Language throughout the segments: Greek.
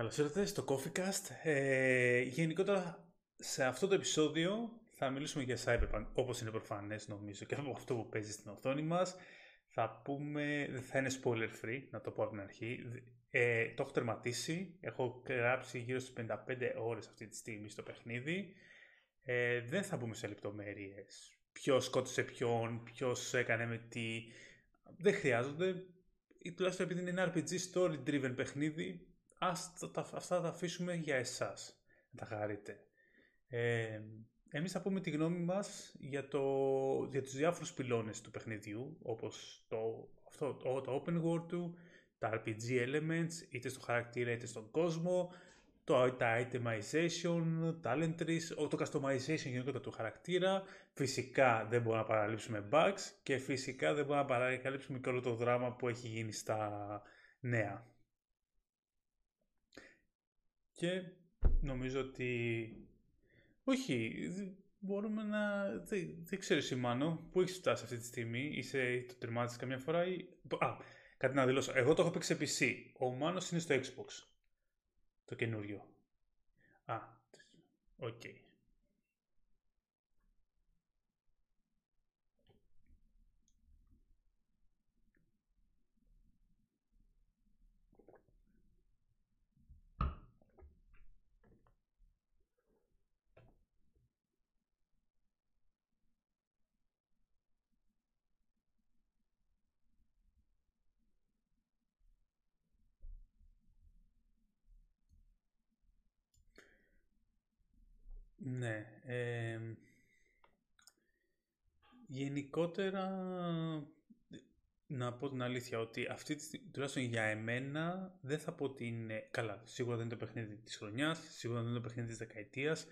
Καλώς ήρθατε στο CoffeeCast. Ε, γενικότερα σε αυτό το επεισόδιο θα μιλήσουμε για Cyberpunk όπως είναι προφανές νομίζω και από αυτό που παίζει στην οθόνη μας. Θα πούμε, δεν θα είναι spoiler free, να το πω από την αρχή. Ε, το έχω τερματίσει, έχω γράψει γύρω στις 55 ώρες αυτή τη στιγμή στο παιχνίδι. Ε, δεν θα μπούμε σε λεπτομέρειες. Ποιος σκότωσε ποιον, ποιος έκανε με τι. Δεν χρειάζονται. Ή τουλάχιστον επειδή είναι ένα RPG story driven παιχνίδι, ας, τα, αυτά τα αφήσουμε για εσάς, να τα χαρείτε. Ε, εμείς θα πούμε τη γνώμη μας για, το, για τους διάφορους πυλώνες του παιχνιδιού, όπως το, αυτό, το, το open world του, τα RPG elements, είτε στο χαρακτήρα είτε στον κόσμο, το, τα itemization, talent trees, το customization γενικότερα του χαρακτήρα. Φυσικά δεν μπορούμε να παραλείψουμε bugs και φυσικά δεν μπορούμε να παραλείψουμε και όλο το δράμα που έχει γίνει στα νέα. Και νομίζω ότι... Όχι, μπορούμε να... Δεν, δεν ξέρω εσύ Μάνο, πού έχεις φτάσει αυτή τη στιγμή, είσαι το τερμάτισες καμιά φορά ή... Α, κάτι να δηλώσω. Εγώ το έχω παίξει σε PC. Ο Μάνος είναι στο Xbox. Το καινούριο. Α, OK. Okay. Ναι. γενικότερα, να πω την αλήθεια, ότι αυτή τη τουλάχιστον για εμένα, δεν θα πω ότι είναι... Καλά, σίγουρα δεν είναι το παιχνίδι της χρονιάς, σίγουρα δεν είναι το παιχνίδι της δεκαετίας.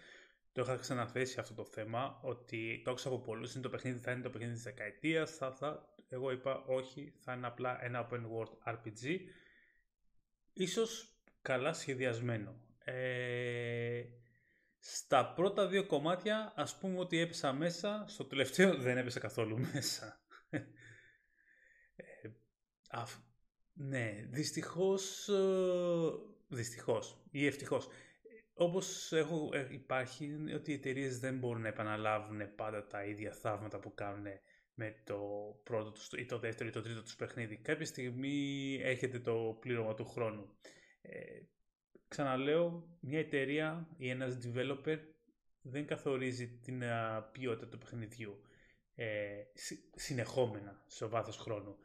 Το είχα ξαναθέσει αυτό το θέμα, ότι το άκουσα από πολλούς, είναι το παιχνίδι, θα είναι το παιχνίδι της δεκαετίας, θα, θα, εγώ είπα όχι, θα είναι απλά ένα open world RPG. Ίσως καλά σχεδιασμένο. Ε, στα πρώτα δύο κομμάτια ας πούμε ότι έπεσα μέσα, στο τελευταίο δεν έπεσα καθόλου μέσα. ε, ναι, δυστυχώς, ε, δυστυχώς ή ευτυχώς. Όπως έχω, ε, υπάρχει ότι οι εταιρείες δεν μπορούν να επαναλάβουν πάντα τα ίδια θαύματα που κάνουν με το πρώτο τους, ή το δεύτερο ή το τρίτο τους παιχνίδι. Κάποια στιγμή έχετε το πλήρωμα του χρόνου. Ε, Ξαναλέω, μια εταιρεία ή ένας developer δεν καθορίζει την ποιότητα του παιχνιδιού ε, συνεχόμενα σε βάθος χρόνου.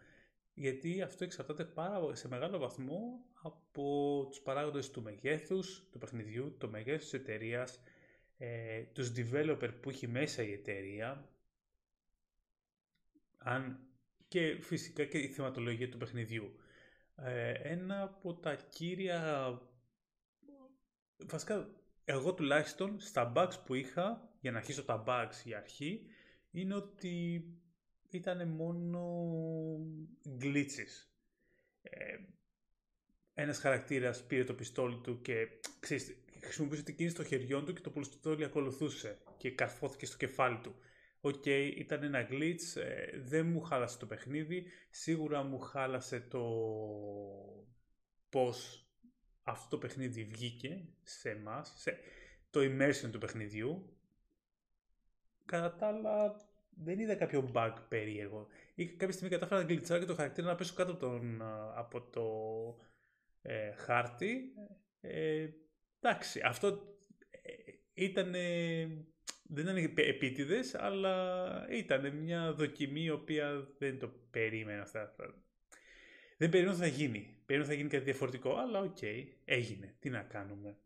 Γιατί αυτό εξαρτάται πάρα, σε μεγάλο βαθμό από τους παράγοντες του μεγέθους του παιχνιδιού, το μεγέθους της εταιρείας, ε, τους developer που έχει μέσα η εταιρεία αν, και φυσικά και η θεματολογία του παιχνιδιού. Ε, ένα από τα κύρια βασικά εγώ τουλάχιστον στα bugs που είχα, για να αρχίσω τα bugs για αρχή, είναι ότι ήταν μόνο glitches. Ε, ένας χαρακτήρας πήρε το πιστόλι του και ξέρεις, χρησιμοποιούσε την κίνηση των χεριών του και το πιστόλι ακολουθούσε και καρφώθηκε στο κεφάλι του. OK, okay, ήταν ένα glitch, ε, δεν μου χάλασε το παιχνίδι, σίγουρα μου χάλασε το πώς αυτό το παιχνίδι βγήκε σε εμάς, σε το immersion του παιχνιδιού. Κατά τα άλλα, δεν είδα κάποιο bug περίεργο. Ή κάποια στιγμή κατάφερα να γλιτσάρω και το χαρακτήρα να πέσω κάτω τον, από το ε, χάρτη. Ε, εντάξει, αυτό ε, ήταν. δεν ήταν επίτηδες, αλλά ήταν μια δοκιμή η οποία δεν το περίμενα αυτά. Δεν περίμενα ότι θα γίνει. Περίμενα θα γίνει κάτι διαφορετικό, αλλά OK, okay, έγινε. Τι να κάνουμε.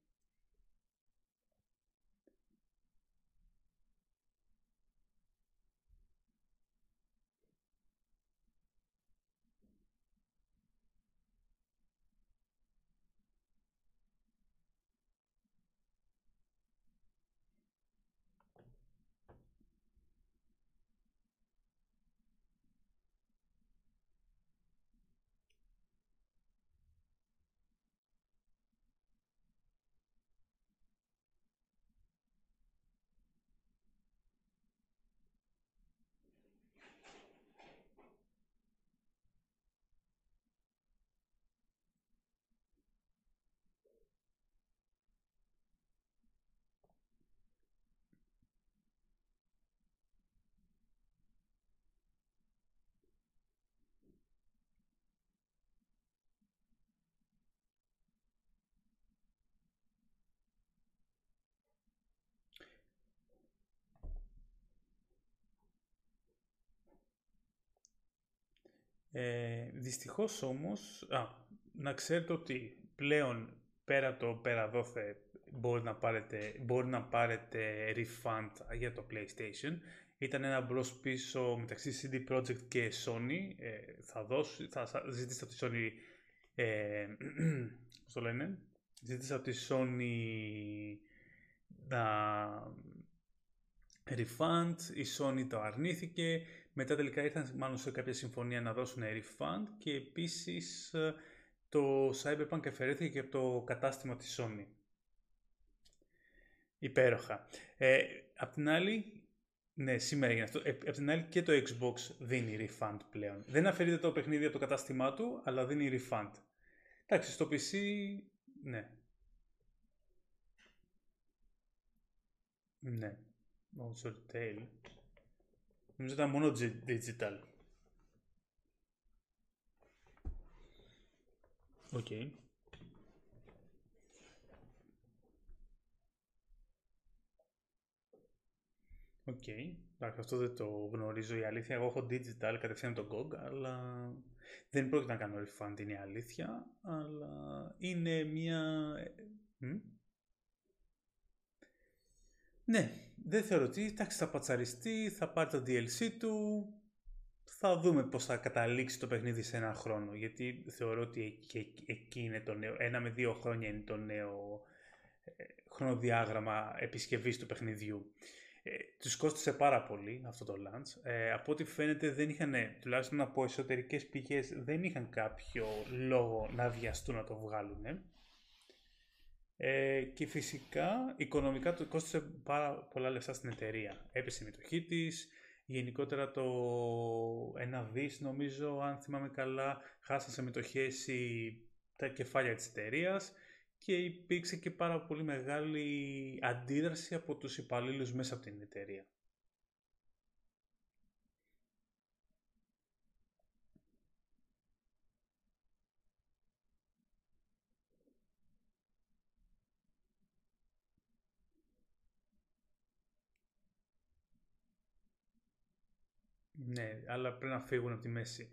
Ε, δυστυχώς όμως, α, να ξέρετε ότι πλέον πέρα το πέρα δόθε μπορεί να πάρετε, μπορεί να πάρετε refund για το PlayStation. Ήταν ένα μπρος πίσω μεταξύ CD Projekt και Sony. Ε, θα, δώσω, θα, θα ζητήσω από τη Sony, ε, πώς το λένε, ζήτησα από τη Sony να refund, η Sony το αρνήθηκε, μετά τελικά ήρθαν μάλλον σε κάποια συμφωνία να δώσουν refund και επίσης ε, το Cyberpunk εφαιρέθηκε και από το κατάστημα της Sony. Υπέροχα. Ε, απ' την άλλη, ναι, σήμερα έγινε αυτό. Ε, απ' την άλλη και το Xbox δίνει refund πλέον. Δεν αφαιρείται το παιχνίδι από το κατάστημά του, αλλά δίνει refund. Εντάξει, στο PC, ναι. Ναι. Όσο retail. Νομίζω ήταν μόνο digital. OK. Okay. OK. Okay. αυτό δεν το γνωρίζω η αλήθεια. Εγώ έχω digital κατευθείαν τον GOG, αλλά δεν πρόκειται να κάνω refund, είναι η αλήθεια. Αλλά είναι μια... Mm? Ναι, δεν θεωρώ ότι, εντάξει, θα πατσαριστεί, θα πάρει το DLC του, θα δούμε πώς θα καταλήξει το παιχνίδι σε ένα χρόνο, γιατί θεωρώ ότι εκεί είναι το νέο, ένα με δύο χρόνια είναι το νέο ε, χρονοδιάγραμμα επισκευής του παιχνιδιού. Ε, τους κόστησε πάρα πολύ αυτό το launch. Ε, από ό,τι φαίνεται δεν είχαν, τουλάχιστον από εσωτερικές πηγές, δεν είχαν κάποιο λόγο να βιαστούν να το βγάλουν. Ε, και φυσικά οικονομικά το κόστησε πάρα πολλά λεφτά στην εταιρεία. Έπεσε η μετοχή της. Γενικότερα το ένα δις νομίζω, αν θυμάμαι καλά, χάσαν σε μετοχές τα κεφάλια της εταιρείας και υπήρξε και πάρα πολύ μεγάλη αντίδραση από τους υπαλλήλους μέσα από την εταιρεία. Ναι, αλλά πρέπει να φύγουν από τη μέση.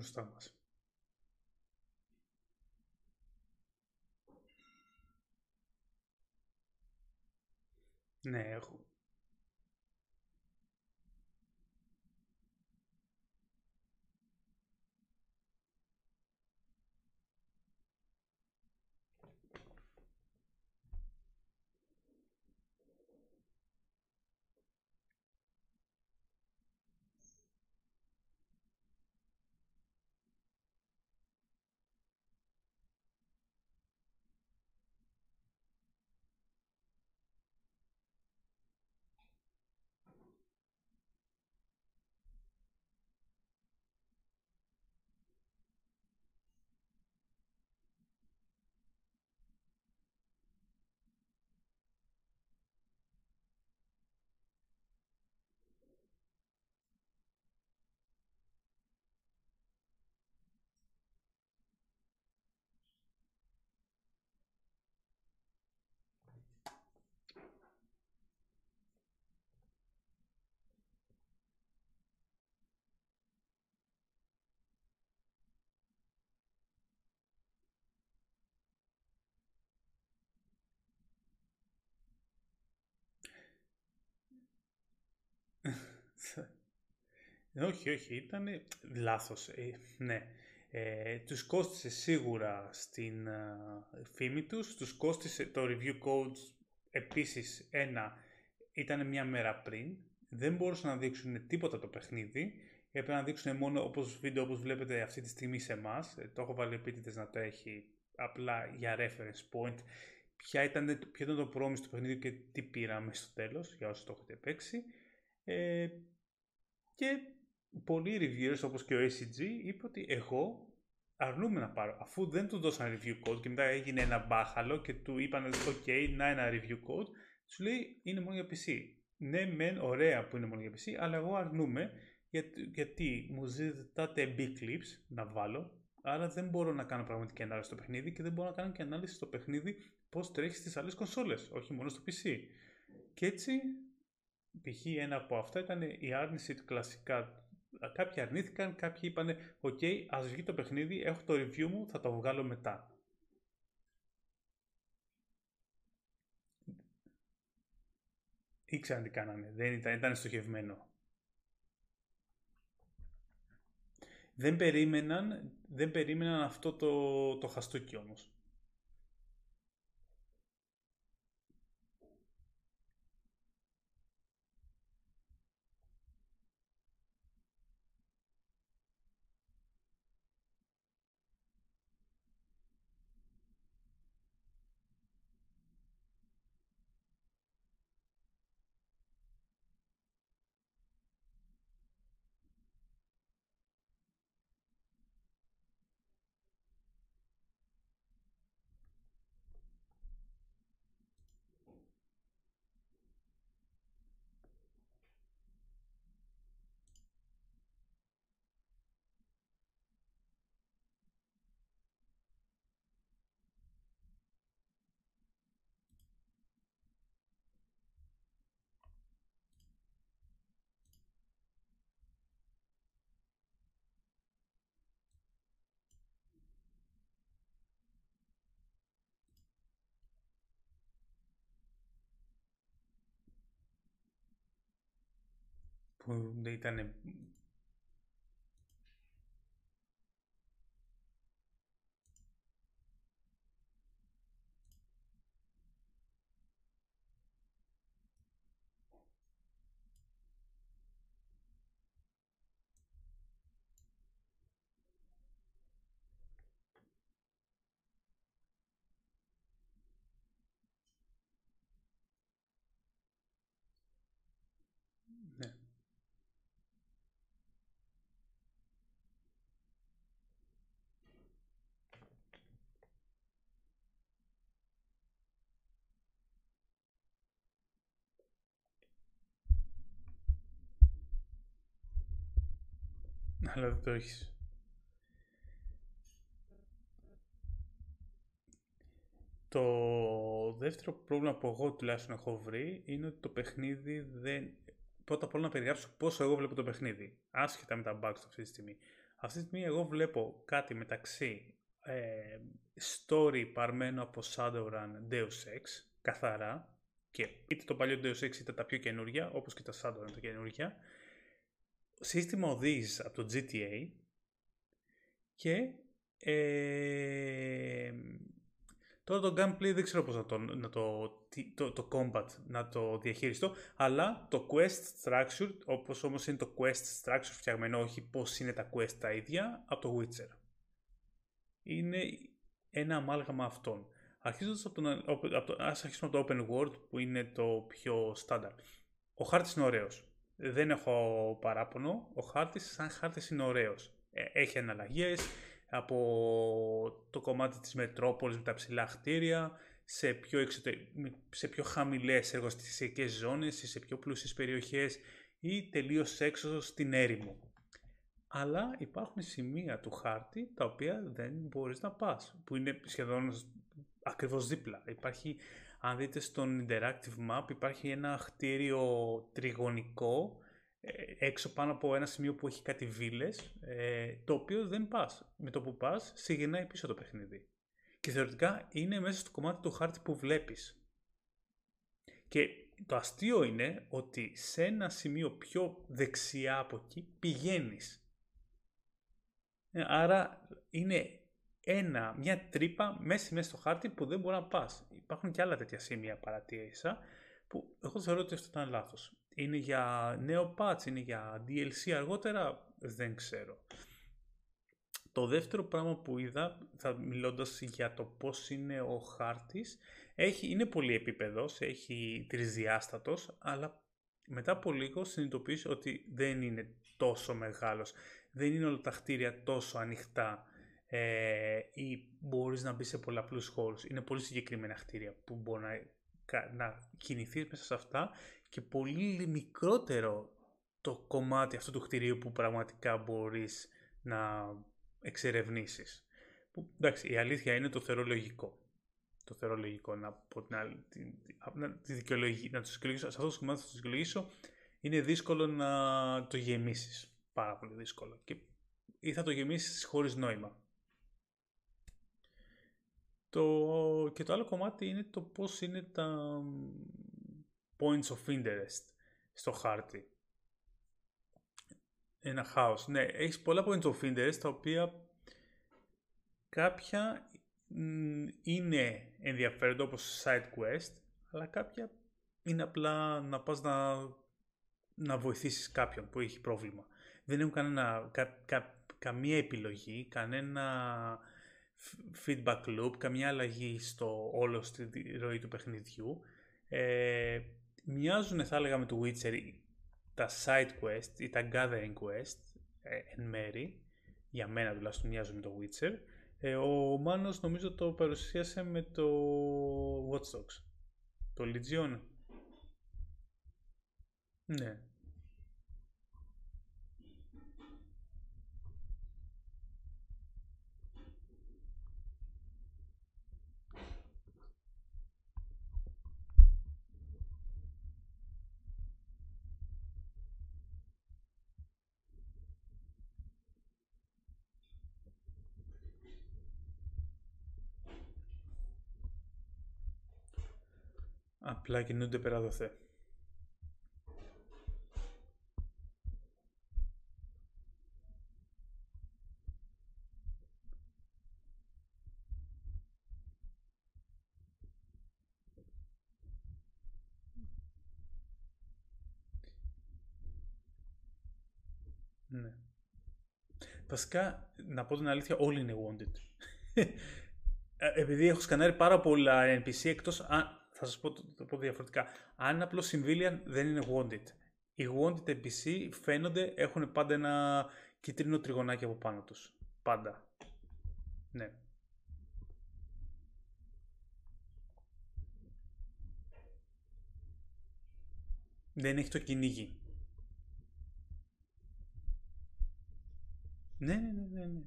Μπροστά μας. Ναι, έχω, όχι, όχι, ήταν λάθος. Ε, ναι. Ε, τους κόστησε σίγουρα στην uh, φήμη τους, τους κόστησε το review codes επίσης ένα, ήταν μια μέρα πριν, δεν μπορούσαν να δείξουν τίποτα το παιχνίδι, έπρεπε να δείξουν μόνο όπως βίντεο όπως βλέπετε αυτή τη στιγμή σε εμάς. Ε, το έχω βάλει επίτηδες να το έχει απλά για reference point ποια ήταν, ποιο ήταν το πρόμηση του παιχνιδιού και τι πήραμε στο τέλος, για όσοι το έχετε παίξει. Ε, και πολλοί reviewers όπως και ο ACG είπε ότι εγώ αρνούμε να πάρω. Αφού δεν του δώσαν review code και μετά έγινε ένα μπάχαλο και του είπαν ok, να ένα review code, σου λέει είναι μόνο για PC. Ναι, μεν ωραία που είναι μόνο για PC, αλλά εγώ αρνούμε γιατί, γιατί μου ζητάτε big clips να βάλω, άρα δεν μπορώ να κάνω πραγματική ανάλυση στο παιχνίδι και δεν μπορώ να κάνω και ανάλυση στο παιχνίδι πώς τρέχει στις άλλες κονσόλες, όχι μόνο στο PC. Και έτσι, π.χ. ένα από αυτά ήταν η άρνηση του κλασικά. Κάποιοι αρνήθηκαν, κάποιοι είπαν «ΟΚ, ας βγει το παιχνίδι, έχω το review μου, θα το βγάλω μετά». Ήξεραν τι κάνανε, δεν ήταν, ήταν στοχευμένο. Δεν περίμεναν, δεν περίμεναν αυτό το, το χαστούκι όμως. Δεν ήταν Αλλά δεν το έχεις. Το δεύτερο πρόβλημα που εγώ τουλάχιστον έχω βρει είναι ότι το παιχνίδι δεν... Πρώτα απ' όλα να περιγράψω πόσο εγώ βλέπω το παιχνίδι. Άσχετα με τα bugs αυτή τη στιγμή. Αυτή τη στιγμή εγώ βλέπω κάτι μεταξύ ε, story παρμένο από Shadowrun Deus Ex, καθαρά, και είτε το παλιό Deus Ex είτε τα πιο καινούργια, όπως και τα Shadowrun τα καινούργια, σύστημα οδήγησης από το GTA και ε, τώρα το gameplay δεν ξέρω πώς να το, να το, το, το combat να το διαχειριστώ αλλά το quest structure όπως όμως είναι το quest structure φτιαγμένο όχι πώς είναι τα quest τα ίδια από το Witcher. Είναι ένα αμάλγαμα αυτών αρχίζοντας από, τον, από το, ας αρχίσουμε από το open world που είναι το πιο standard. Ο χάρτης είναι ωραίος δεν έχω παράπονο. Ο χάρτης σαν χάρτης είναι ωραίος. Ε, έχει αναλλαγές από το κομμάτι της Μετρόπολης με τα ψηλά χτίρια σε πιο, εξωτε... σε πιο χαμηλές εργοστησιακές ζώνες ή σε πιο πλούσιες περιοχές ή τελείως έξω στην έρημο. Αλλά υπάρχουν σημεία του χάρτη τα οποία δεν μπορείς να πας, που είναι σχεδόν ακριβώς δίπλα. Υπάρχει αν δείτε στον interactive map υπάρχει ένα χτίριο τριγωνικό ε, έξω πάνω από ένα σημείο που έχει κάτι βίλες, ε, το οποίο δεν πας. Με το που πας, σε γυρνάει πίσω το παιχνίδι. Και θεωρητικά είναι μέσα στο κομμάτι του χάρτη που βλέπεις. Και το αστείο είναι ότι σε ένα σημείο πιο δεξιά από εκεί πηγαίνεις. Ε, άρα είναι ένα, μια τρύπα μέσα μέσα στο χάρτη που δεν μπορεί να πας. Υπάρχουν και άλλα τέτοια σημεία παρατήρησα που εγώ θεωρώ ότι αυτό ήταν λάθος. Είναι για νέο patch, είναι για DLC αργότερα, δεν ξέρω. Το δεύτερο πράγμα που είδα, θα μιλώντας για το πώς είναι ο χάρτης, έχει, είναι πολύ επίπεδος, έχει τρισδιάστατος, αλλά μετά από λίγο συνειδητοποιείς ότι δεν είναι τόσο μεγάλος. Δεν είναι όλα τα κτίρια τόσο ανοιχτά ε, ή μπορείς να μπεις σε πολλαπλούς χώρους. Είναι πολύ συγκεκριμένα κτίρια που μπορεί να, να κινηθείς μέσα σε αυτά και πολύ μικρότερο το κομμάτι αυτού του κτηρίου που πραγματικά μπορείς να εξερευνήσεις. Που, εντάξει, η αλήθεια είναι το θεωρώ λογικό. Το θεωρώ λογικό να πω την άλλη, να, τη δικαιολογήσω, να το δικαιολογήσω, σε αυτό το κομμάτι θα το δικαιολογήσω, είναι δύσκολο να το γεμίσεις. Πάρα πολύ δύσκολο. Και, ή θα το γεμίσεις χωρίς νόημα. Το, και το άλλο κομμάτι είναι το πώς είναι τα points of interest στο χάρτη. Ένα χάος. Ναι, έχεις πολλά points of interest τα οποία κάποια είναι ενδιαφέροντα όπως side quest αλλά κάποια είναι απλά να πας να, να βοηθήσεις κάποιον που έχει πρόβλημα. Δεν έχουν κανένα, καμία επιλογή, κανένα feedback loop, καμία αλλαγή στο όλο στη ροή του παιχνιδιού. Ε, μοιάζουν θα έλεγα με το Witcher τα side quest ή τα gathering quest ε, εν μέρη, για μένα τουλάχιστον μοιάζουν με το Witcher. Ε, ο Μάνος νομίζω το παρουσίασε με το Watch Dogs. Το Legion. Ναι. Απλά κινούνται πέρα το θε. Ναι. Βασικά, να πω την αλήθεια, όλοι είναι wanted. Ε, επειδή έχω σκανάρει πάρα πολλά NPC, εκτός αν, θα σας πω το, πω διαφορετικά. Αν απλό civilian δεν είναι wanted. Οι wanted NPC φαίνονται, έχουν πάντα ένα κίτρινο τριγωνάκι από πάνω τους. Πάντα. Ναι. Δεν έχει το κυνήγι. Ναι, ναι, ναι, ναι.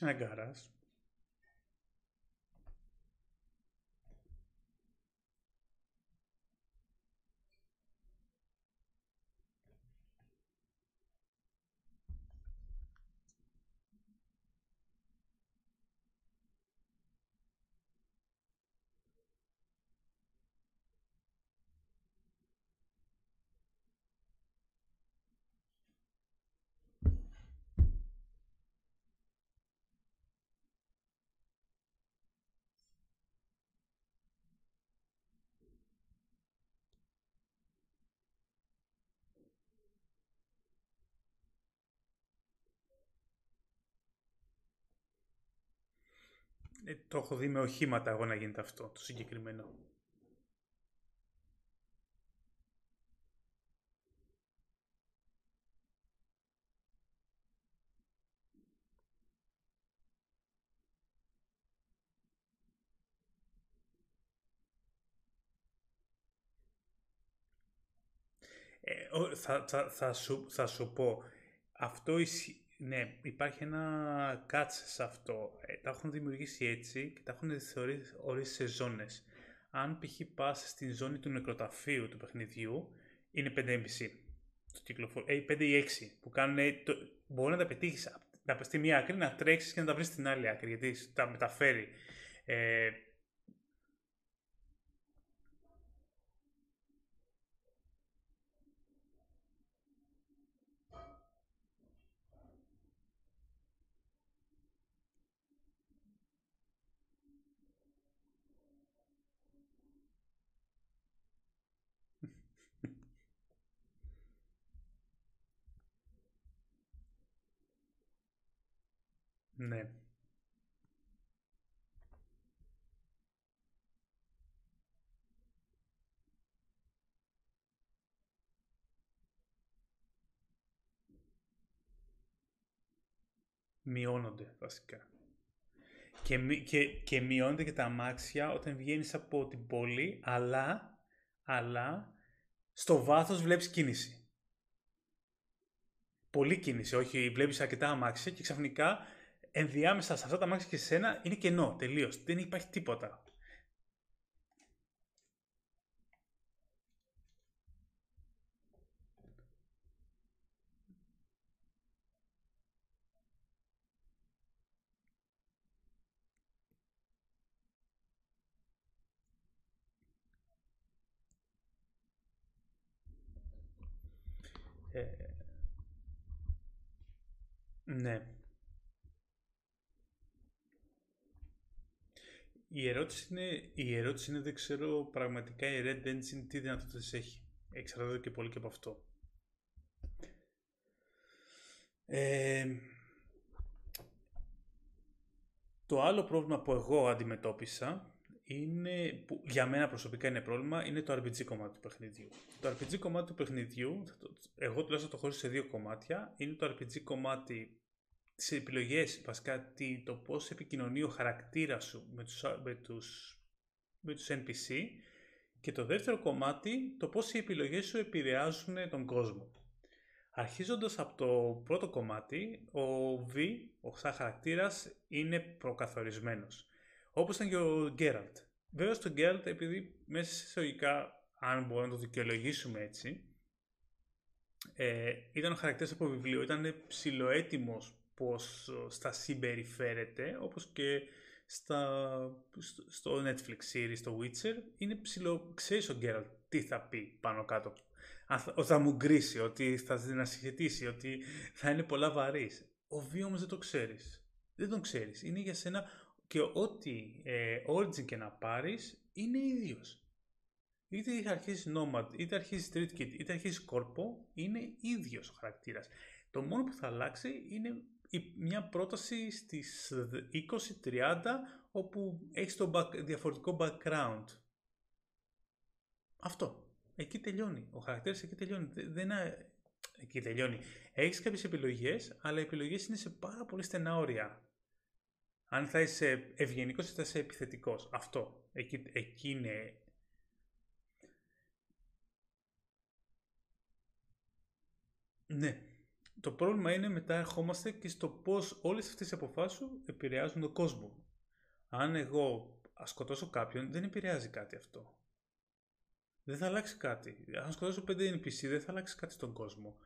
Ναι. Ένα γκάρας. Το έχω δει με οχήματα εγώ να γίνεται αυτό το συγκεκριμένο. Ε, θα, θα, θα, σου, θα σου πω, αυτό ισχύει ναι, υπάρχει ένα κάτσε σε αυτό. Ε, τα έχουν δημιουργήσει έτσι και τα έχουν θεωρήσει σε ζώνες. Αν π.χ. πας στην ζώνη του νεκροταφείου του παιχνιδιού, είναι 5,5 το κυκλοφορ... ε, 5 ή 6 που κάνουν, το... μπορεί να τα πετύχεις να στη μία άκρη, να τρέξεις και να τα βρεις στην άλλη άκρη γιατί τα μεταφέρει. Ε, Ναι. Μειώνονται βασικά. Και, και, και μειώνονται και τα αμάξια όταν βγαίνεις από την πόλη, αλλά, αλλά στο βάθος βλέπεις κίνηση. Πολύ κίνηση, όχι βλέπεις αρκετά αμάξια και ξαφνικά ενδιάμεσα σε αυτά τα μάξια και σε σένα είναι κενό, τελείως. Δεν υπάρχει τίποτα. Ε, ναι. Η ερώτηση, είναι, η ερώτηση είναι, δεν ξέρω πραγματικά η Red Engine τι δυνατότητες έχει. Εξαρτάται και πολύ και από αυτό. Ε, το άλλο πρόβλημα που εγώ αντιμετώπισα είναι, που για μένα προσωπικά είναι πρόβλημα, είναι το RPG κομμάτι του παιχνιδιού. Το RPG κομμάτι του παιχνιδιού, εγώ τουλάχιστον το χωρίσω σε δύο κομμάτια, είναι το RPG κομμάτι τις επιλογές, βασικά το πώς επικοινωνεί ο χαρακτήρας σου με τους, με τους, με τους NPC και το δεύτερο κομμάτι, το πώς οι επιλογές σου επηρεάζουν τον κόσμο. Αρχίζοντας από το πρώτο κομμάτι, ο V, ο σαν χαρακτήρας, είναι προκαθορισμένος. Όπως ήταν και ο Γκέραλτ. Βέβαια στο Γκέραλτ, επειδή μέσα σε εισαγωγικά, αν μπορούμε να το δικαιολογήσουμε έτσι, ε, ήταν ο χαρακτήρας από βιβλίο, ήταν ψηλοέτοιμος πώς στα συμπεριφέρεται, όπως και στα, στο Netflix series, στο Witcher, είναι ψηλό, ξέρεις ο Γκέραλτ τι θα πει πάνω κάτω. Ότι θα μου γκρίσει, ότι θα συνασχετήσει, ότι θα είναι πολλά βαρύς. Ο βίο όμως δεν το ξέρεις. Δεν τον ξέρεις. Είναι για σένα και ό,τι ε, origin και να πάρεις είναι ίδιος. Είτε αρχίσει Nomad, είτε αρχίσει Street Kid, είτε αρχίσει Corpo, είναι ίδιος ο χαρακτήρας. Το μόνο που θα αλλάξει είναι μια πρόταση στις 20-30 όπου έχεις το back, διαφορετικό background. Αυτό. Εκεί τελειώνει. Ο χαρακτήρας εκεί τελειώνει. Δεν, εκεί τελειώνει. Έχεις κάποιες επιλογές, αλλά οι επιλογές είναι σε πάρα πολύ στενά όρια. Αν θα είσαι ευγενικός ή θα είσαι επιθετικός. Αυτό. Εκεί, εκεί είναι... Ναι. Το πρόβλημα είναι μετά ερχόμαστε και στο πώς όλες αυτές οι αποφάσεις σου επηρεάζουν τον κόσμο. Αν εγώ σκοτώσω κάποιον, δεν επηρεάζει κάτι αυτό. Δεν θα αλλάξει κάτι. Αν σκοτώσω 5 NPC, δεν θα αλλάξει κάτι στον κόσμο.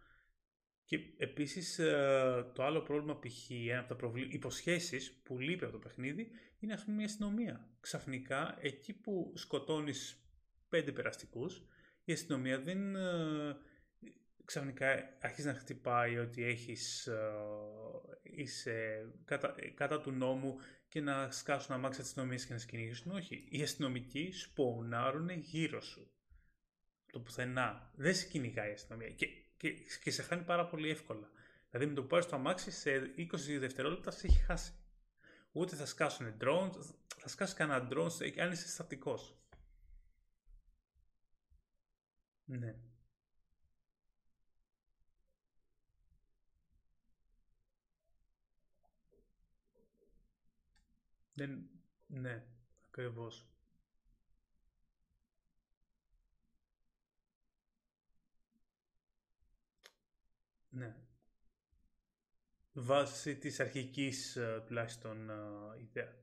Και επίσης ε, το άλλο πρόβλημα π.χ. ένα από τα προβλήματα, υποσχέσεις που λείπει από το παιχνίδι είναι ας πούμε μια αστυνομία. Ξαφνικά εκεί που σκοτώνεις πέντε περαστικούς η αστυνομία δεν ε, ξαφνικά αρχίζει να χτυπάει ότι έχεις, ε, είσαι κατά, κατά του νόμου και να σκάσουν αμάξια της αστυνομίας και να σκηνήσουν. Όχι, οι αστυνομικοί σπονάρουν γύρω σου. Το πουθενά. Δεν σε κυνηγάει η αστυνομία και, και, και σε χάνει πάρα πολύ εύκολα. Δηλαδή με το που πάρεις το αμάξι σε 20 δευτερόλεπτα σε έχει χάσει. ούτε θα σκάσουν drones, θα σκάσει κανένα drone αν είσαι στατικός. Ναι. Δεν... Ναι, ακριβώς. Ναι. Βάσει της αρχικής ε, τουλάχιστον ε, ιδέα.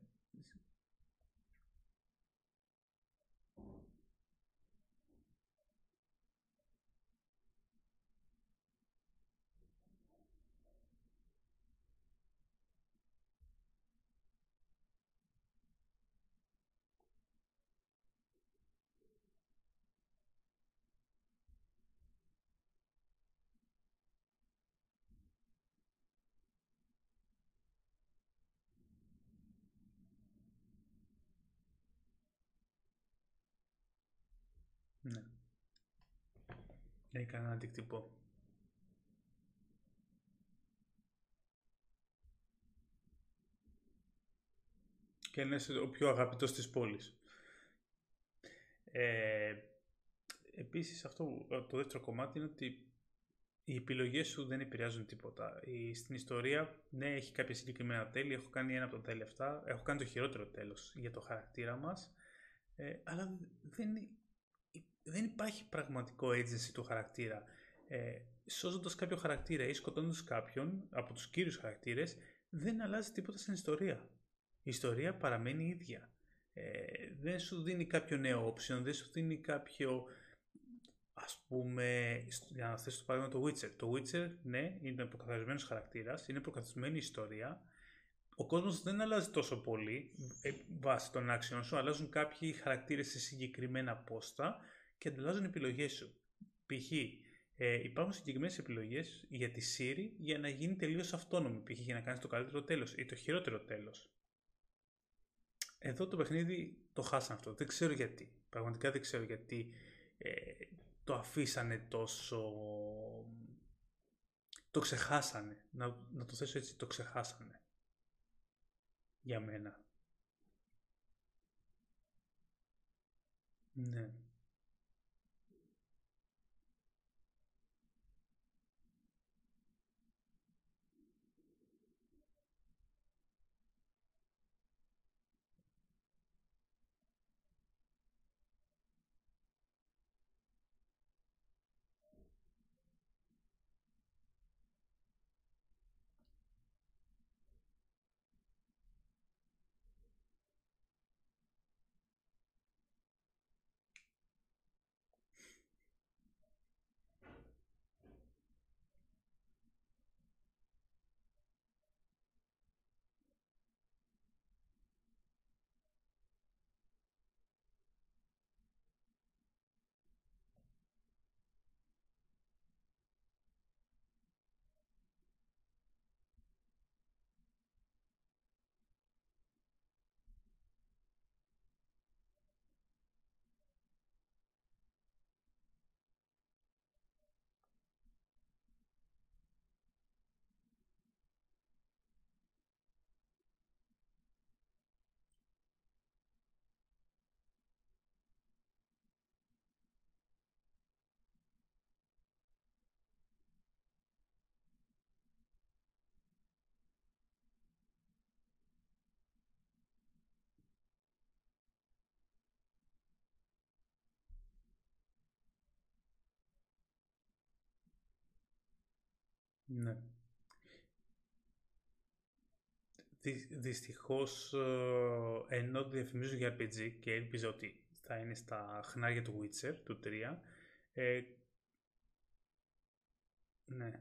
Ναι. Έχει κανένα αντίκτυπο. Και είναι ο πιο αγαπητός της πόλης. Ε, επίσης αυτό το δεύτερο κομμάτι είναι ότι οι επιλογές σου δεν επηρεάζουν τίποτα. Η, στην ιστορία, ναι, έχει κάποια συγκεκριμένα τέλη. Έχω κάνει ένα από τα τέλη αυτά. Έχω κάνει το χειρότερο τέλος για το χαρακτήρα μας. Ε, αλλά δεν, δεν υπάρχει πραγματικό agency του χαρακτήρα. Ε, σώζοντας κάποιο χαρακτήρα ή σκοτώνοντας κάποιον από τους κύριους χαρακτήρες, δεν αλλάζει τίποτα στην ιστορία. Η ιστορία παραμένει ίδια. Ε, δεν σου δίνει κάποιο νέο option, δεν σου δίνει κάποιο ας πούμε, για να θέσω το παράδειγμα το Witcher. Το Witcher, ναι, είναι προκαθαρισμένος χαρακτήρας, είναι προκαθαρισμένη ιστορία. Ο κόσμος δεν αλλάζει τόσο πολύ ε, βάσει των άξιων σου, αλλάζουν κάποιοι χαρακτήρες σε συγκεκριμένα πόστα και ανταλλάζουν επιλογές σου. Π.χ. Ε, υπάρχουν συγκεκριμένες επιλογές για τη Siri για να γίνει τελείως αυτόνομη. Π.χ. για να κάνεις το καλύτερο τέλος ή το χειρότερο τέλος. Εδώ το παιχνίδι το χάσαν αυτό. Δεν ξέρω γιατί. Πραγματικά δεν ξέρω γιατί ε, το αφήσανε τόσο... Το ξεχάσανε. Να, να το θέσω έτσι, το ξεχάσανε. Για μένα. Ναι. Ναι. δυστυχώς, ε, ενώ διαφημίζω για RPG και έλπιζα ότι θα είναι στα χνάρια του Witcher, του 3, ε, ναι.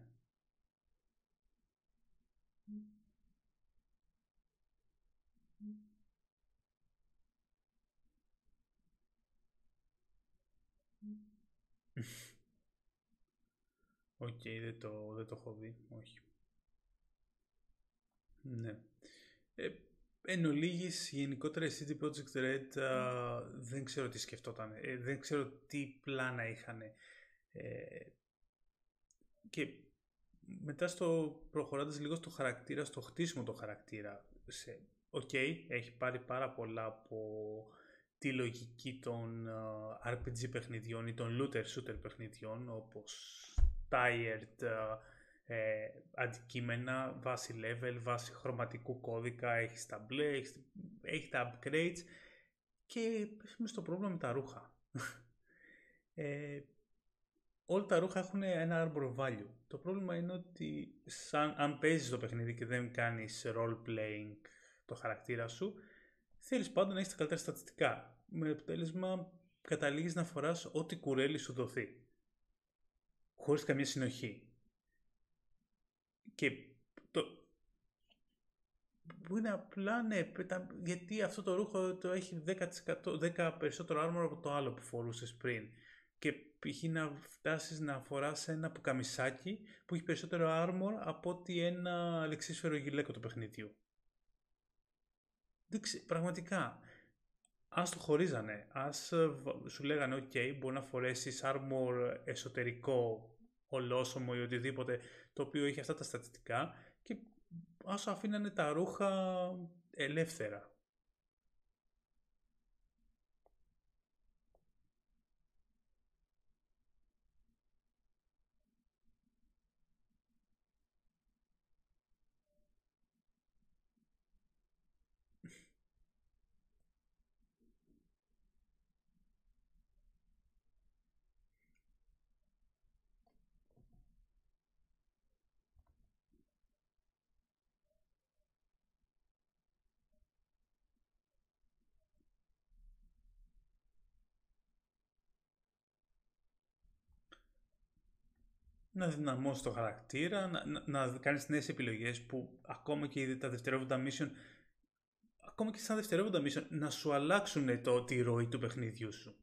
Οκ, δεν, το, δεν το έχω δει, όχι. Ναι. Ε, εν ολίγοις, γενικότερα η CD Projekt Red δεν ξέρω τι σκεφτόταν, ε, δεν ξέρω τι πλάνα είχαν. Ε, και μετά στο προχωρώντας λίγο στο χαρακτήρα, στο χτίσιμο το χαρακτήρα, σε οκ, έχει πάρει πάρα πολλά από τη λογική των RPG παιχνιδιών ή των looter shooter παιχνιδιών όπως tired ε, αντικείμενα βάση level, βάση χρωματικού κώδικα, έχεις τα μπλε, έχεις, έχεις τα upgrades και πέφτουμε στο πρόβλημα με τα ρούχα. ε, όλα τα ρούχα έχουν ένα arbor value. Το πρόβλημα είναι ότι σαν, αν παίζεις το παιχνίδι και δεν κάνεις role playing το χαρακτήρα σου, θέλεις πάντα να έχεις τα καλύτερα στατιστικά. Με αποτέλεσμα καταλήγεις να φοράς ό,τι κουρέλι σου δοθεί. Χωρίς καμία συνοχή. Και το... Που είναι απλά, ναι, γιατί αυτό το ρούχο το έχει 10%, 10 περισσότερο armor από το άλλο που φορούσες πριν. Και π.χ. να φτάσεις να φοράς ένα πουκαμισάκι που έχει περισσότερο armor από ότι ένα λεξίσφαιρο γυλαίκο του παιχνιδιού. πραγματικά, ας το χωρίζανε, ας ε, σου λέγανε ok, μπορεί να φορέσεις armor εσωτερικό ολόσωμο ή οτιδήποτε το οποίο έχει αυτά τα στατιστικά και ας αφήνανε τα ρούχα ελεύθερα. Να δυναμώσει το χαρακτήρα, να, να, να κάνεις νέες επιλογές που ακόμα και τα δευτερεύοντα mission, ακόμα και σαν δευτερεύοντα mission, να σου αλλάξουν το, τη ροή του παιχνιδιού σου.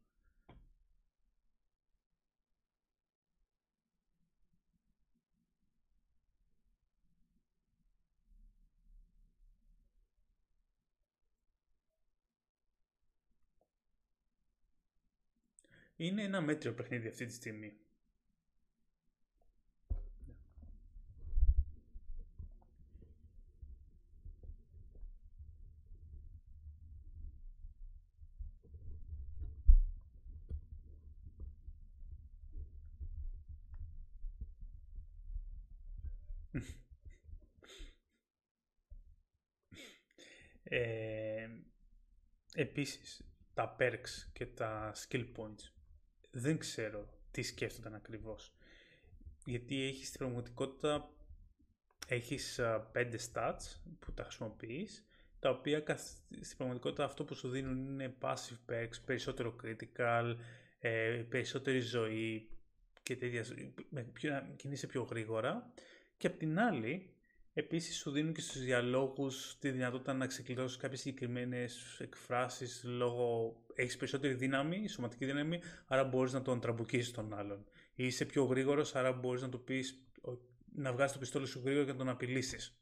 Είναι ένα μέτριο παιχνίδι αυτή τη στιγμή. Επίσης, τα perks και τα skill points δεν ξέρω τι σκέφτονταν ακριβώς. Γιατί έχεις στην πραγματικότητα έχεις πέντε stats που τα χρησιμοποιείς τα οποία στην πραγματικότητα αυτό που σου δίνουν είναι passive perks, περισσότερο critical, ε, περισσότερη ζωή και τέτοια, πιο, κινείσαι πιο γρήγορα και απ' την άλλη Επίσης σου δίνουν και στους διαλόγους τη δυνατότητα να ξεκλειδώσεις κάποιες συγκεκριμένες εκφράσεις λόγω έχεις περισσότερη δύναμη, σωματική δύναμη, άρα μπορείς να τον τραμπουκίσεις τον άλλον. Ή είσαι πιο γρήγορος, άρα μπορείς να του πεις να βγάλεις το πιστόλι σου γρήγορα και να τον απειλήσεις.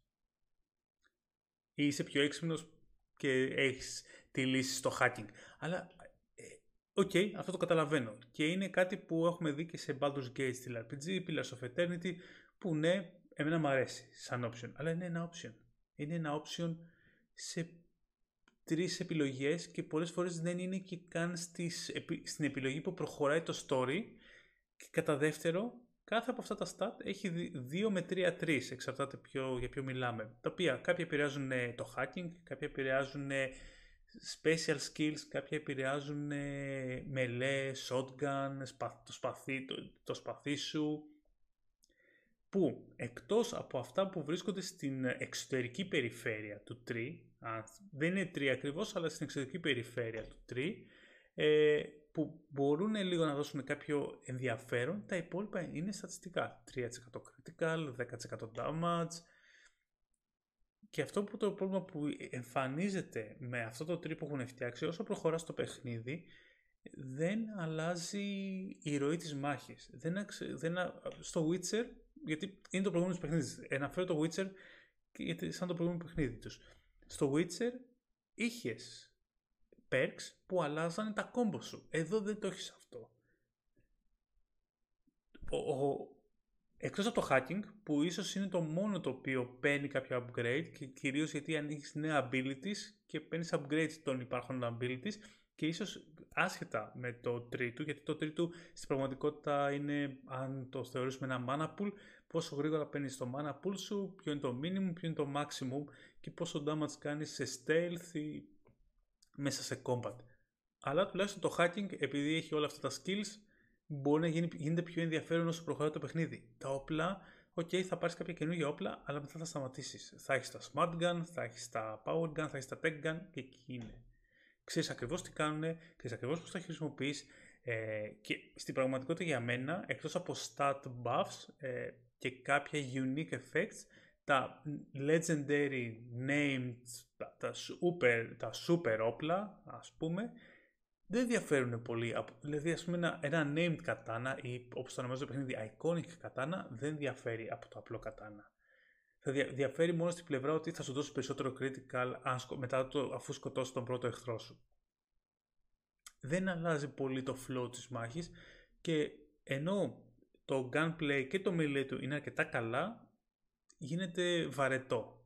Ή είσαι πιο έξυπνος και έχεις τη λύση στο hacking. Αλλά, ε, OK, okay, αυτό το καταλαβαίνω. Και είναι κάτι που έχουμε δει και σε Baldur's Gate, στη RPG, Pillars of Eternity, που ναι, εμένα μου αρέσει σαν option, αλλά είναι ένα option. Είναι ένα option σε τρεις επιλογές και πολλές φορές δεν είναι και καν στις, στην επιλογή που προχωράει το story και κατά δεύτερο κάθε από αυτά τα stat έχει 2 με 3 3 εξαρτάται ποιο, για ποιο μιλάμε τα οποία κάποια επηρεάζουν ε, το hacking κάποια επηρεάζουν ε, special skills κάποια επηρεάζουν μελέ, shotgun, το σπαθί, το, το σπαθί σου που εκτός από αυτά που βρίσκονται στην εξωτερική περιφέρεια του tree, δεν είναι tree ακριβώς, αλλά στην εξωτερική περιφέρεια του tree, ε, που μπορούν λίγο να δώσουν κάποιο ενδιαφέρον, τα υπόλοιπα είναι στατιστικά. 3% critical, 10% damage. Και αυτό που το πρόβλημα που εμφανίζεται με αυτό το tree που έχουν φτιάξει, όσο προχωρά στο παιχνίδι, δεν αλλάζει η ροή της μάχης. Δεν, δεν, στο Witcher γιατί είναι το προηγούμενο παιχνίδι. Αναφέρω το Witcher γιατί σαν το προηγούμενο παιχνίδι τους. Στο Witcher είχες perks που αλλάζανε τα κόμπο σου. Εδώ δεν το έχεις αυτό. Ο, ο, Εκτός από το hacking, που ίσως είναι το μόνο το οποίο παίρνει κάποιο upgrade και κυρίως γιατί ανοίγεις νέα abilities και παίρνεις upgrades των υπάρχοντων abilities και ίσως άσχετα με το τρίτο, γιατί το τρίτο στην πραγματικότητα είναι, αν το θεωρήσουμε ένα mana pool, πόσο γρήγορα παίρνεις το mana pool σου, ποιο είναι το minimum, ποιο είναι το maximum και πόσο damage κάνεις σε stealth ή μέσα σε combat. Αλλά τουλάχιστον το hacking, επειδή έχει όλα αυτά τα skills, μπορεί να γίνει, γίνεται πιο ενδιαφέρον όσο προχωράει το παιχνίδι. Τα όπλα, οκ, θα πάρεις κάποια καινούργια όπλα, αλλά μετά θα σταματήσεις. Θα έχεις τα smart gun, θα έχεις τα power gun, θα έχεις τα tech gun και εκεί είναι. Ξέρεις ακριβώς τι κάνουν, ξέρεις ακριβώς πώς τα χρησιμοποιείς. Ε, και στην πραγματικότητα για μένα, εκτός από stat buffs ε, και κάποια unique effects, τα legendary named, τα, super, τα super όπλα, ας πούμε, δεν διαφέρουν πολύ. Δηλαδή, ας πούμε, ένα, ένα named katana ή όπως το ονομάζω το παιχνίδι, iconic katana, δεν διαφέρει από το απλό katana. Θα διαφέρει μόνο στην πλευρά ότι θα σου δώσει περισσότερο critical μετά το, αφού σκοτώσει τον πρώτο εχθρό σου. Δεν αλλάζει πολύ το flow της μάχης και ενώ το gunplay και το melee του είναι αρκετά καλά, γίνεται βαρετό.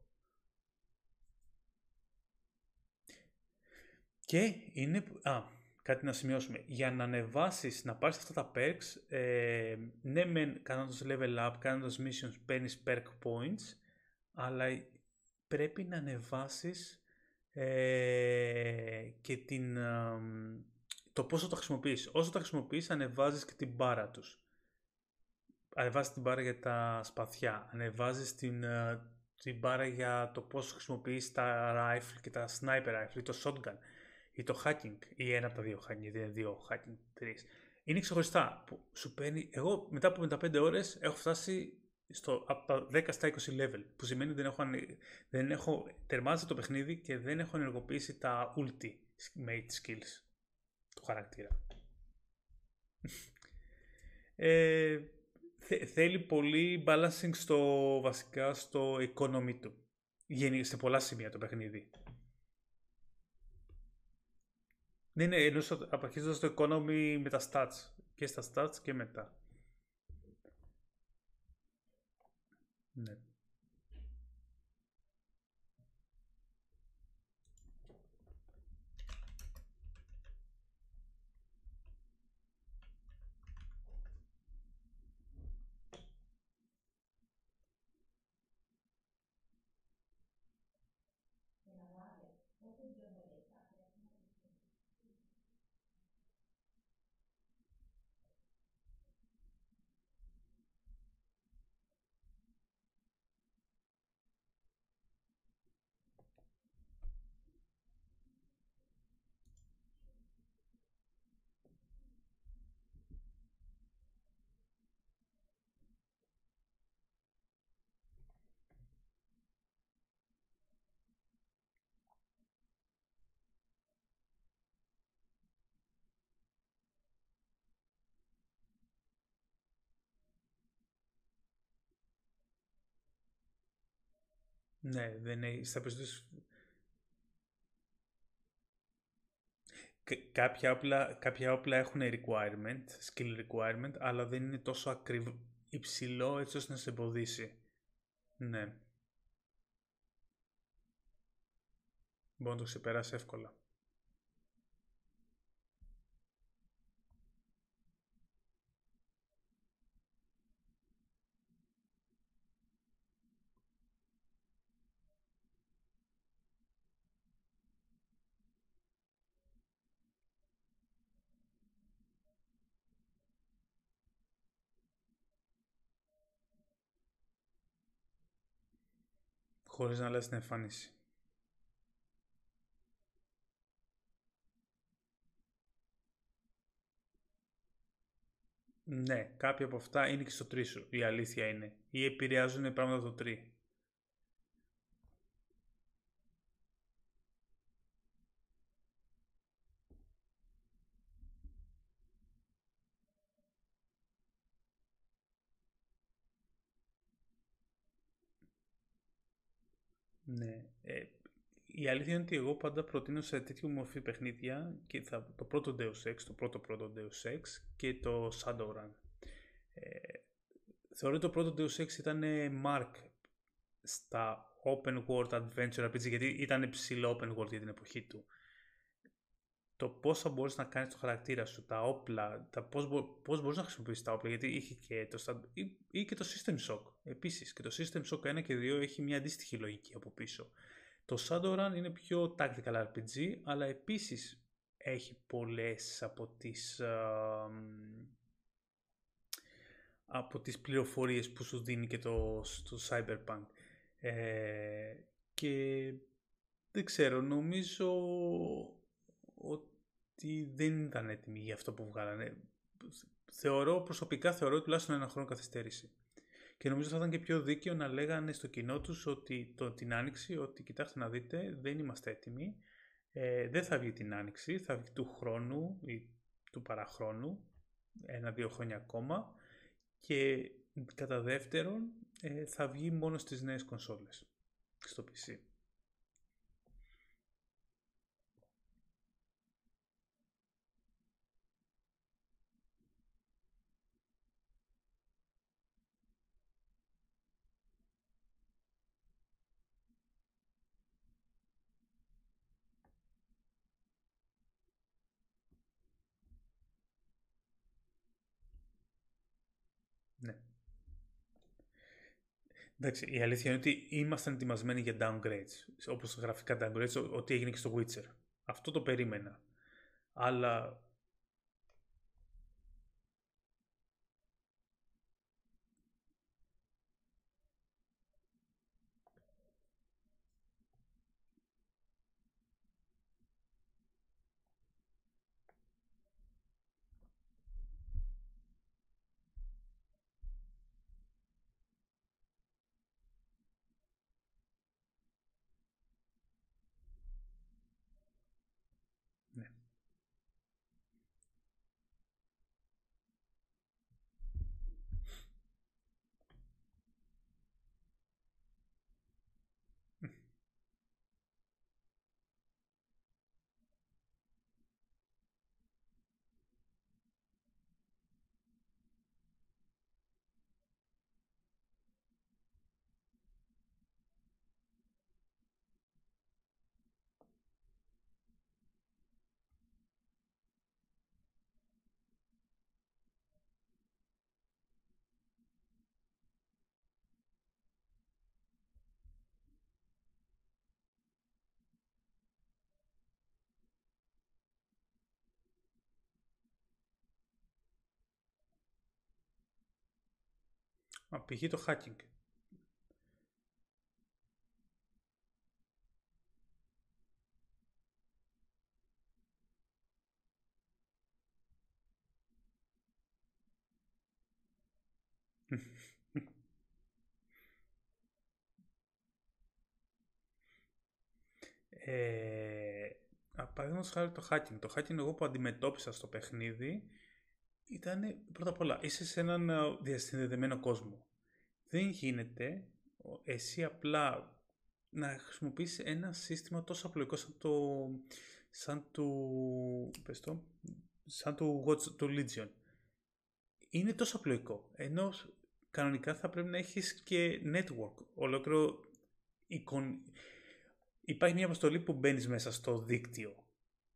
Και είναι... Α, κάτι να σημειώσουμε. Για να ανεβάσεις, να πάρεις αυτά τα perks, ε, ναι μεν κάνοντας level up, κάνοντας missions, παίρνεις perk points, αλλά πρέπει να ανεβάσεις ε, και την, το πόσο το χρησιμοποιείς. Όσο το χρησιμοποιείς, ανεβάζεις και την μπάρα τους ανεβάζεις την μπάρα για τα σπαθιά, ανεβάζεις την, ε, την μπάρα για το πώς χρησιμοποιείς τα rifle και τα sniper rifle ή το shotgun ή το hacking ή ένα από τα δύο hacking, γιατί είναι δύο hacking, τρεις. Είναι ξεχωριστά που σου παίρνει, εγώ μετά από 55 ώρες έχω φτάσει στο, από τα 10 στα 20 level, που σημαίνει ότι δεν έχω, δεν έχω τερμάσει το παιχνίδι και δεν έχω ενεργοποιήσει τα ultimate skills του χαρακτήρα. ε, θέλει πολύ balancing στο βασικά στο economy του. Γίνει σε πολλά σημεία το παιχνίδι. Ναι, ναι, εννοούσα απαρχίζοντας το economy με τα stats. Και στα stats και μετά. Ναι. Ναι, δεν έχει, στα Κάποια όπλα, κάποια όπλα έχουν requirement, skill requirement, αλλά δεν είναι τόσο ακριβ... υψηλό έτσι ώστε να σε εμποδίσει. Ναι. Μπορεί να το ξεπεράσει εύκολα. Χωρίς να αλλάζει την εμφάνιση. Ναι, κάποια από αυτά είναι και στο τρίσο, η αλήθεια είναι. Ή επηρεάζουν πράγματα το τρί. Ναι. Ε, η αλήθεια είναι ότι εγώ πάντα προτείνω σε τέτοιου μορφή παιχνίδια και θα, το πρώτο Deus Ex, το πρώτο πρώτο Deus Ex και το Shadowrun. Ε, θεωρώ το πρώτο Deus Ex ήταν Mark στα open world adventure RPG γιατί ήταν ψηλό open world για την εποχή του. Το πώς θα μπορείς να κάνεις το χαρακτήρα σου, τα όπλα, τα πώς, πώς μπορείς να χρησιμοποιήσεις τα όπλα γιατί είχε και το, ή, ή και το System Shock επίσης και το System Shock 1 και 2 έχει μια αντίστοιχη λογική από πίσω. Το Shadowrun είναι πιο tactical RPG αλλά επίσης έχει πολλές από τις από τις πληροφορίες που σου δίνει και το, το Cyberpunk. Ε, και δεν ξέρω, νομίζω ότι δεν ήταν έτοιμοι για αυτό που βγάλανε. Θεωρώ, προσωπικά θεωρώ τουλάχιστον ένα χρόνο καθυστέρηση. Και νομίζω θα ήταν και πιο δίκαιο να λέγανε στο κοινό τους ότι το, την άνοιξη, ότι κοιτάξτε να δείτε, δεν είμαστε έτοιμοι, ε, δεν θα βγει την άνοιξη, θα βγει του χρόνου ή του παραχρόνου, ένα-δύο χρόνια ακόμα και κατά δεύτερον ε, θα βγει μόνο στις νέες κονσόλες στο PC. Ναι. Εντάξει, η αλήθεια είναι ότι ήμασταν ετοιμασμένοι για downgrades. Όπως γραφικά downgrades, ό,τι έγινε και στο Witcher. Αυτό το περίμενα. Αλλά Μα π.χ. το hacking. ε, Παραδείγματος χάρη το hacking. Το hacking εγώ που αντιμετώπισα στο παιχνίδι ήταν πρώτα απ' όλα είσαι σε έναν ε, διασυνδεδεμένο κόσμο. Δεν γίνεται εσύ απλά να χρησιμοποιήσει ένα σύστημα τόσο απλοϊκό σαν το σαν του πες το, σαν του Watch το Legion. Είναι τόσο απλοϊκό. Ενώ κανονικά θα πρέπει να έχεις και network. Ολόκληρο εικον... Υπάρχει μια αποστολή που μπαίνεις μέσα στο δίκτυο.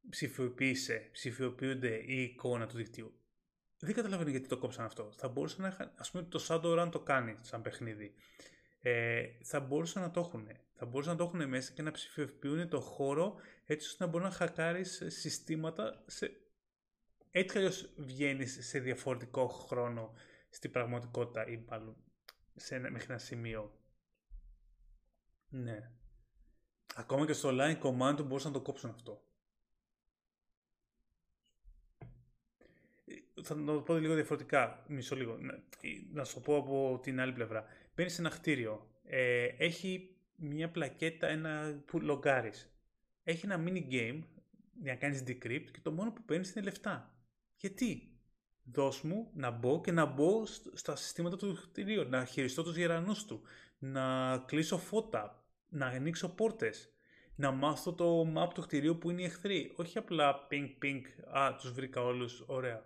Ψηφιοποίησε, ψηφιοποιούνται η εικόνα του δικτύου δεν καταλαβαίνω γιατί το κόψαν αυτό. Θα μπορούσαν να είχαν, ας πούμε το Shadowrun το κάνει σαν παιχνίδι. Ε, θα μπορούσαν να το έχουν. Θα μπορούσαν να το έχουν μέσα και να ψηφιοποιούν το χώρο έτσι ώστε να μπορεί να χακάρεις συστήματα σε... Έτσι αλλιώς βγαίνεις σε διαφορετικό χρόνο στην πραγματικότητα ή πάλι σε ένα, μέχρι ένα σημείο. Ναι. Ακόμα και στο line command μπορούσαν να το κόψουν αυτό. Θα το πω λίγο διαφορετικά, μισό λίγο, να σου το πω από την άλλη πλευρά. Μπαίνεις σε ένα κτίριο, ε, έχει μια πλακέτα ένα, που λογκάρεις. Έχει ένα mini game για να κάνεις decrypt και το μόνο που παίρνεις είναι λεφτά. Γιατί; Δώσ' μου να μπω και να μπω στα συστήματα του κτιρίου, να χειριστώ τους γερανούς του, να κλείσω φώτα, να ανοίξω πόρτες, να μάθω το map του κτηρίου που είναι οι εχθροί. Όχι απλά ping ping, α, τους βρήκα όλους, ωραία.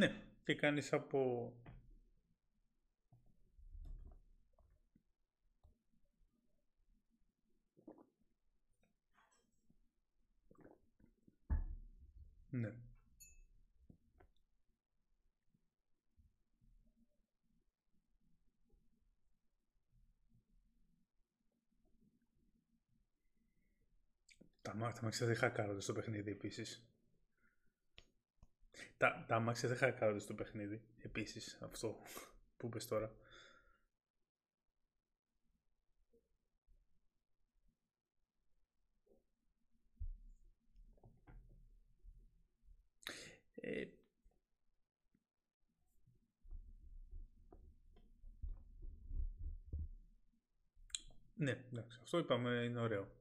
Ναι, και κάνεις από... Ναι. Τα μάξια δεν χακάρονται στο παιχνίδι επίσης. Τα, τα μάξια δεν χακάρονται στο παιχνίδι επίσης. Αυτό που είπες τώρα. Ε, ναι, εντάξει, αυτό είπαμε είναι ωραίο.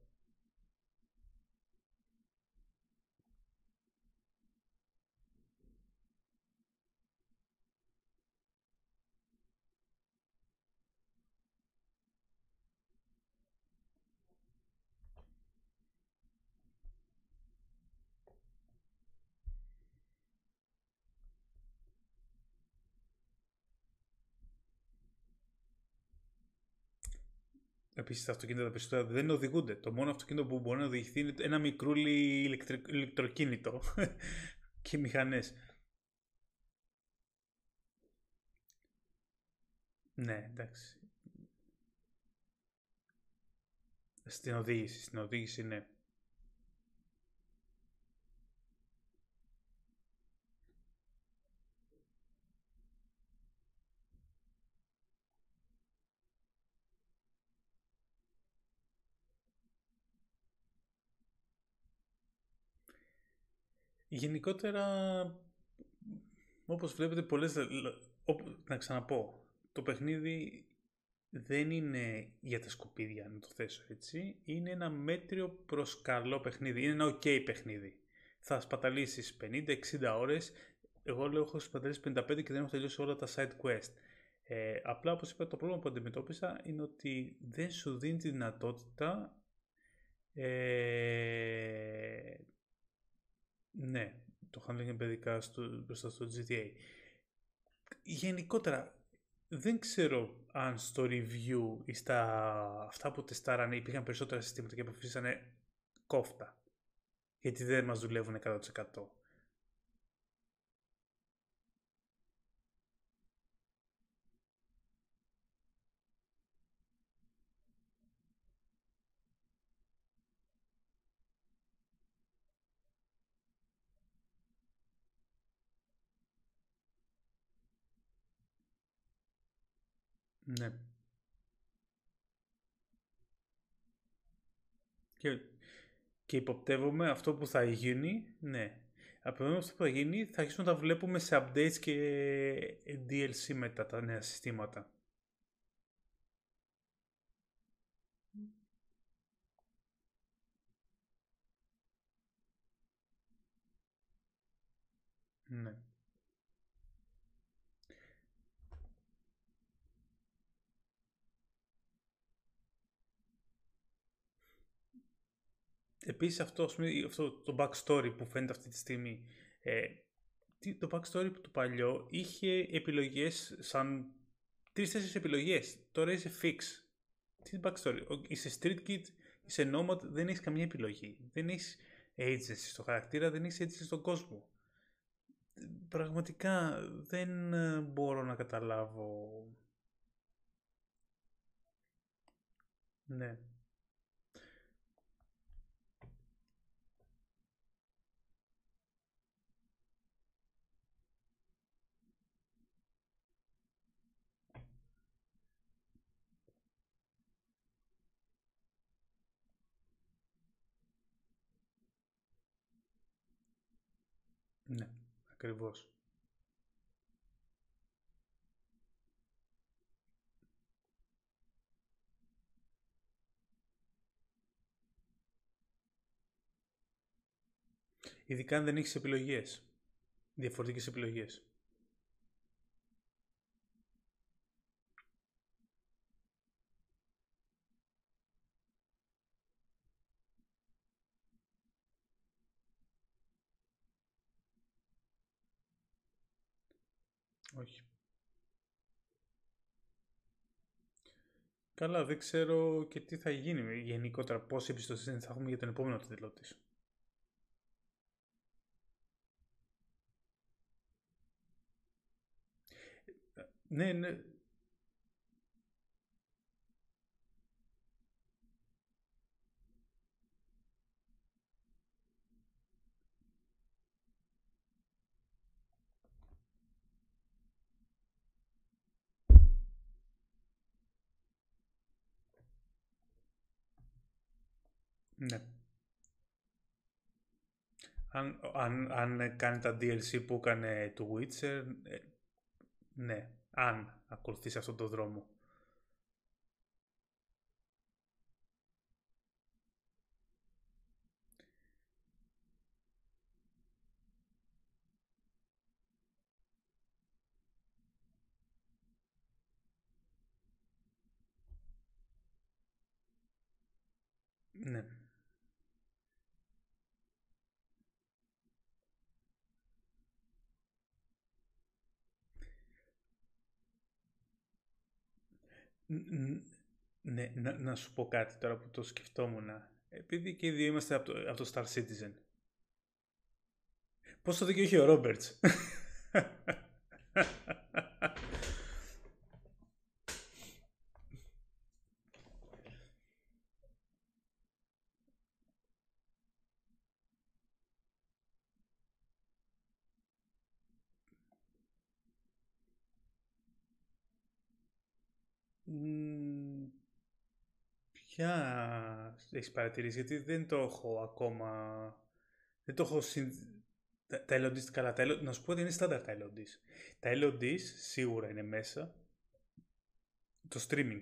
Επίσης, τα αυτοκίνητα τα περισσότερα δεν οδηγούνται. Το μόνο αυτοκίνητο που μπορεί να οδηγηθεί είναι ένα μικρούλι ηλεκτροκίνητο και μηχανές. Ναι, εντάξει. Στην οδήγηση, στην οδήγηση, ναι. Γενικότερα, όπως βλέπετε πολλές, να ξαναπώ, το παιχνίδι δεν είναι για τα σκουπίδια, να το θέσω έτσι. Είναι ένα μέτριο προς καλό παιχνίδι. Είναι ένα ok παιχνίδι. Θα σπαταλήσεις 50-60 ώρες. Εγώ λέω έχω σπαταλήσει 55 και δεν έχω τελειώσει όλα τα side quest. Ε, απλά όπως είπα το πρόβλημα που αντιμετώπισα είναι ότι δεν σου δίνει τη δυνατότητα ε, ναι, το handling παιδικά στο, μπροστά στο GTA. Γενικότερα, δεν ξέρω αν στο review ή στα αυτά που τεστάρανε υπήρχαν περισσότερα συστήματα και αποφύσανε κόφτα. Γιατί δεν μας δουλεύουν 100%. Ναι. Και, και υποπτεύομαι αυτό που θα γίνει, ναι. Από αυτό που θα γίνει θα αρχίσουμε να τα βλέπουμε σε updates και DLC μετά τα νέα συστήματα. Ναι. Επίσης αυτό, αυτό το backstory που φαίνεται αυτή τη στιγμή, ε, το backstory του παλιό είχε επιλογές σαν τρεις-τέσσερις επιλογές. Τώρα είσαι fix. Τι backstory; Είσαι street kid, είσαι nomad, δεν έχεις καμία επιλογή. Δεν έχεις agency στο χαρακτήρα, δεν έχεις agency στον κόσμο. Πραγματικά δεν ε, μπορώ να καταλάβω. Ναι. Ναι, ακριβώς. Ειδικά αν δεν έχεις επιλογές. Διαφορετικές επιλογές. Όχι. Καλά, δεν ξέρω και τι θα γίνει γενικότερα, πόση εμπιστοσύνη θα έχουμε για τον επόμενο τίτλο της. Ναι, ναι. Ναι. Αν, αν, αν κάνει τα DLC που έκανε του Witcher, ε, ναι, αν ακολουθήσει αυτόν τον δρόμο. Ναι. Ναι, να, να σου πω κάτι τώρα που το σκεφτόμουν. Επειδή και οι δύο είμαστε από το, από το Star Citizen. Πώς το δικαιούχε ο Ρόμπερτς. Ποια έχεις παρατηρήσει, γιατί δεν το έχω ακόμα. Δεν το έχω συν... Τα, τα LODs, καλά, τα LODs, να σου πω ότι είναι στάνταρ τα LODs. Τα LODs σίγουρα είναι μέσα. Το streaming.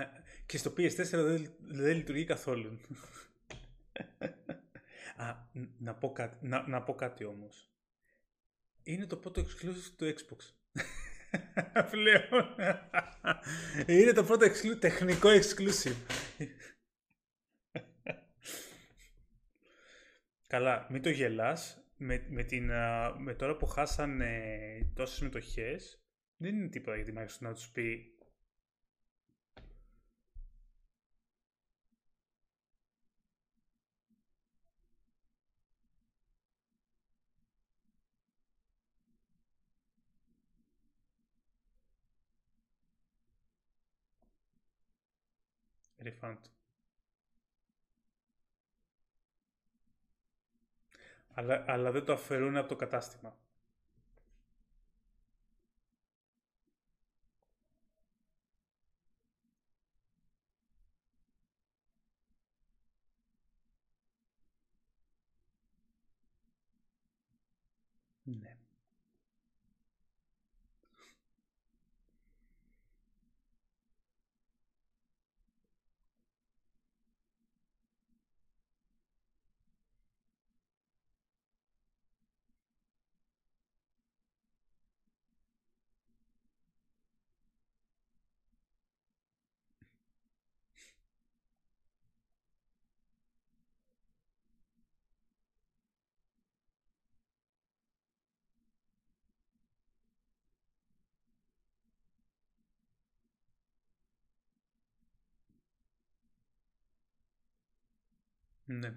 Και στο PS4 δεν, δεν λειτουργεί καθόλου. Α, να πω κάτι, να, να πω κάτι όμως. Είναι το πρώτο exclusive του Xbox. Πλέον. Είναι το πρώτο exclu- τεχνικό exclusive. Καλά, μην το γελάς. Με, με, την, με τώρα που χάσανε τόσες μετοχές, δεν είναι τίποτα για τη Microsoft να τους πει refund. Αλλά, αλλά δεν το αφαιρούν από το κατάστημα. Ναι. Ναι.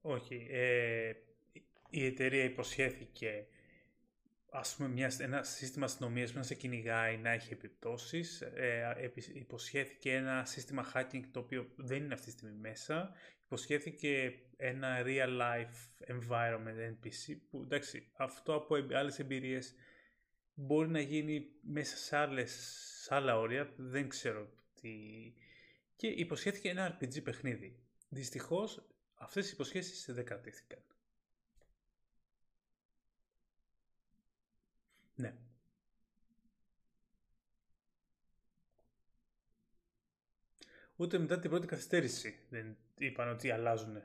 Όχι. Ε, η εταιρεία υποσχέθηκε ας πούμε μια, ένα σύστημα αστυνομίας που να σε κυνηγάει να έχει επιπτώσεις. Ε, υποσχέθηκε ένα σύστημα hacking το οποίο δεν είναι αυτή τη στιγμή μέσα. Υποσχέθηκε ένα real life environment NPC που εντάξει αυτό από άλλες εμπειρίες μπορεί να γίνει μέσα σε, άλλες, σε άλλα όρια, δεν ξέρω τι. Και υποσχέθηκε ένα RPG παιχνίδι. Δυστυχώς αυτές οι υποσχέσεις δεν κρατήθηκαν. Ναι. Ούτε μετά την πρώτη καθυστέρηση δεν είπαν ότι αλλάζουν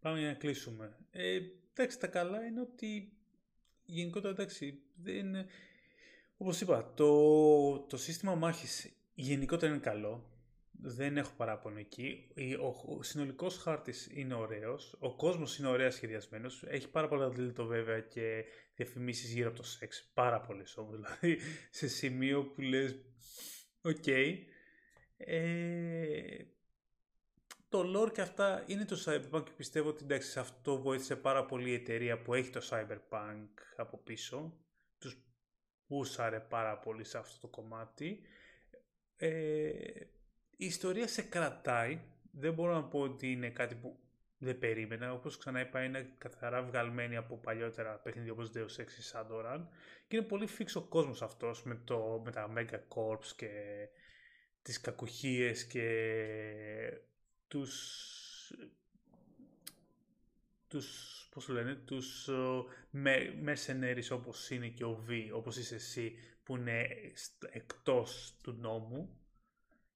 Πάμε για να κλείσουμε. Ε, εντάξει, τα καλά είναι ότι γενικότερα εντάξει, δεν... Όπως είπα, το, το σύστημα μάχης γενικότερα είναι καλό. Δεν έχω παράπονο εκεί. Ο, ο συνολικός χάρτης είναι ωραίος. Ο κόσμος είναι ωραία σχεδιασμένος. Έχει πάρα πολλά dildo βέβαια και διαφημίσεις γύρω από το σεξ. Πάρα πολλές όμως. Δηλαδή σε σημείο που λες, οκ. Ε, το lore και αυτά είναι το Cyberpunk και πιστεύω ότι εντάξει, αυτό βοήθησε πάρα πολύ η εταιρεία που έχει το Cyberpunk από πίσω. Τους πούσαρε πάρα πολύ σε αυτό το κομμάτι. Ε, η ιστορία σε κρατάει. Δεν μπορώ να πω ότι είναι κάτι που δεν περίμενα. Όπως ξανά είπα είναι καθαρά βγαλμένη από παλιότερα παιχνίδια όπως Deus Ex ή Sandoran. Και είναι πολύ φίξ ο κόσμος αυτός με, το, με τα Mega Corps και τις κακουχίες και τους τους, πώς λένε, τους με, mercenaries όπως είναι και ο V, όπως είσαι εσύ, που είναι εκτός του νόμου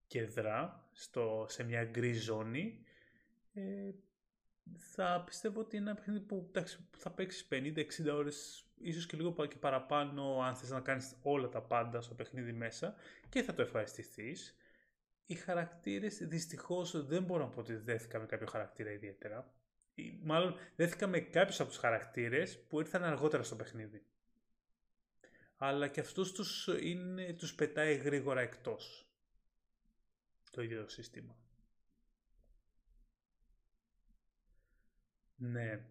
και δρά στο, σε μια γκρι ζώνη, ε, θα πιστεύω ότι είναι ένα παιχνίδι που εντάξει, θα παίξεις 50-60 ώρες, ίσως και λίγο και παραπάνω αν θες να κάνεις όλα τα πάντα στο παιχνίδι μέσα και θα το ευχαριστηθείς οι χαρακτήρες δυστυχώς δεν μπορώ να πω ότι δέθηκα με κάποιο χαρακτήρα ιδιαίτερα. Μάλλον δέθηκα με κάποιους από τους χαρακτήρες που ήρθαν αργότερα στο παιχνίδι. Αλλά και αυτούς τους, είναι, τους πετάει γρήγορα εκτός το ίδιο σύστημα. Ναι.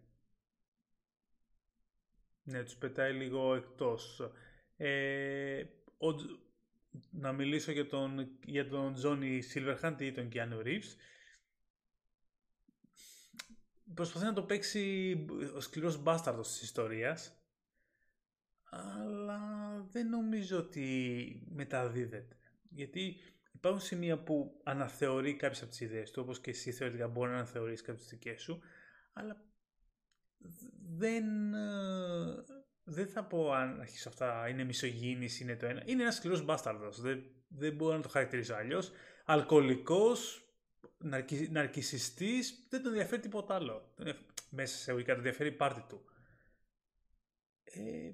Ναι, τους πετάει λίγο εκτός. Ε, ο, να μιλήσω για τον, για τον Johnny Silverhand ή τον Keanu Reeves. Προσπαθεί να το παίξει ο σκληρός μπάσταρδος της ιστορίας, αλλά δεν νομίζω ότι μεταδίδεται. Γιατί υπάρχουν σημεία που αναθεωρεί κάποιες από τις ιδέες του, όπως και εσύ θεωρητικά μπορεί να αναθεωρείς κάποιες δικές σου, αλλά δεν, δεν θα πω αν αρχίσω αυτά είναι μισογίνηση, είναι το ένα. Είναι ένας σκληρός μπάσταρδος. Δεν, δεν μπορώ να το χαρακτηρίσω αλλιώς. Αλκοολικός, ναρκι, ναρκισιστής, δεν τον ενδιαφέρει τίποτα άλλο. Μέσα σε εγωγικά τον ενδιαφέρει η πάρτη του. Ε,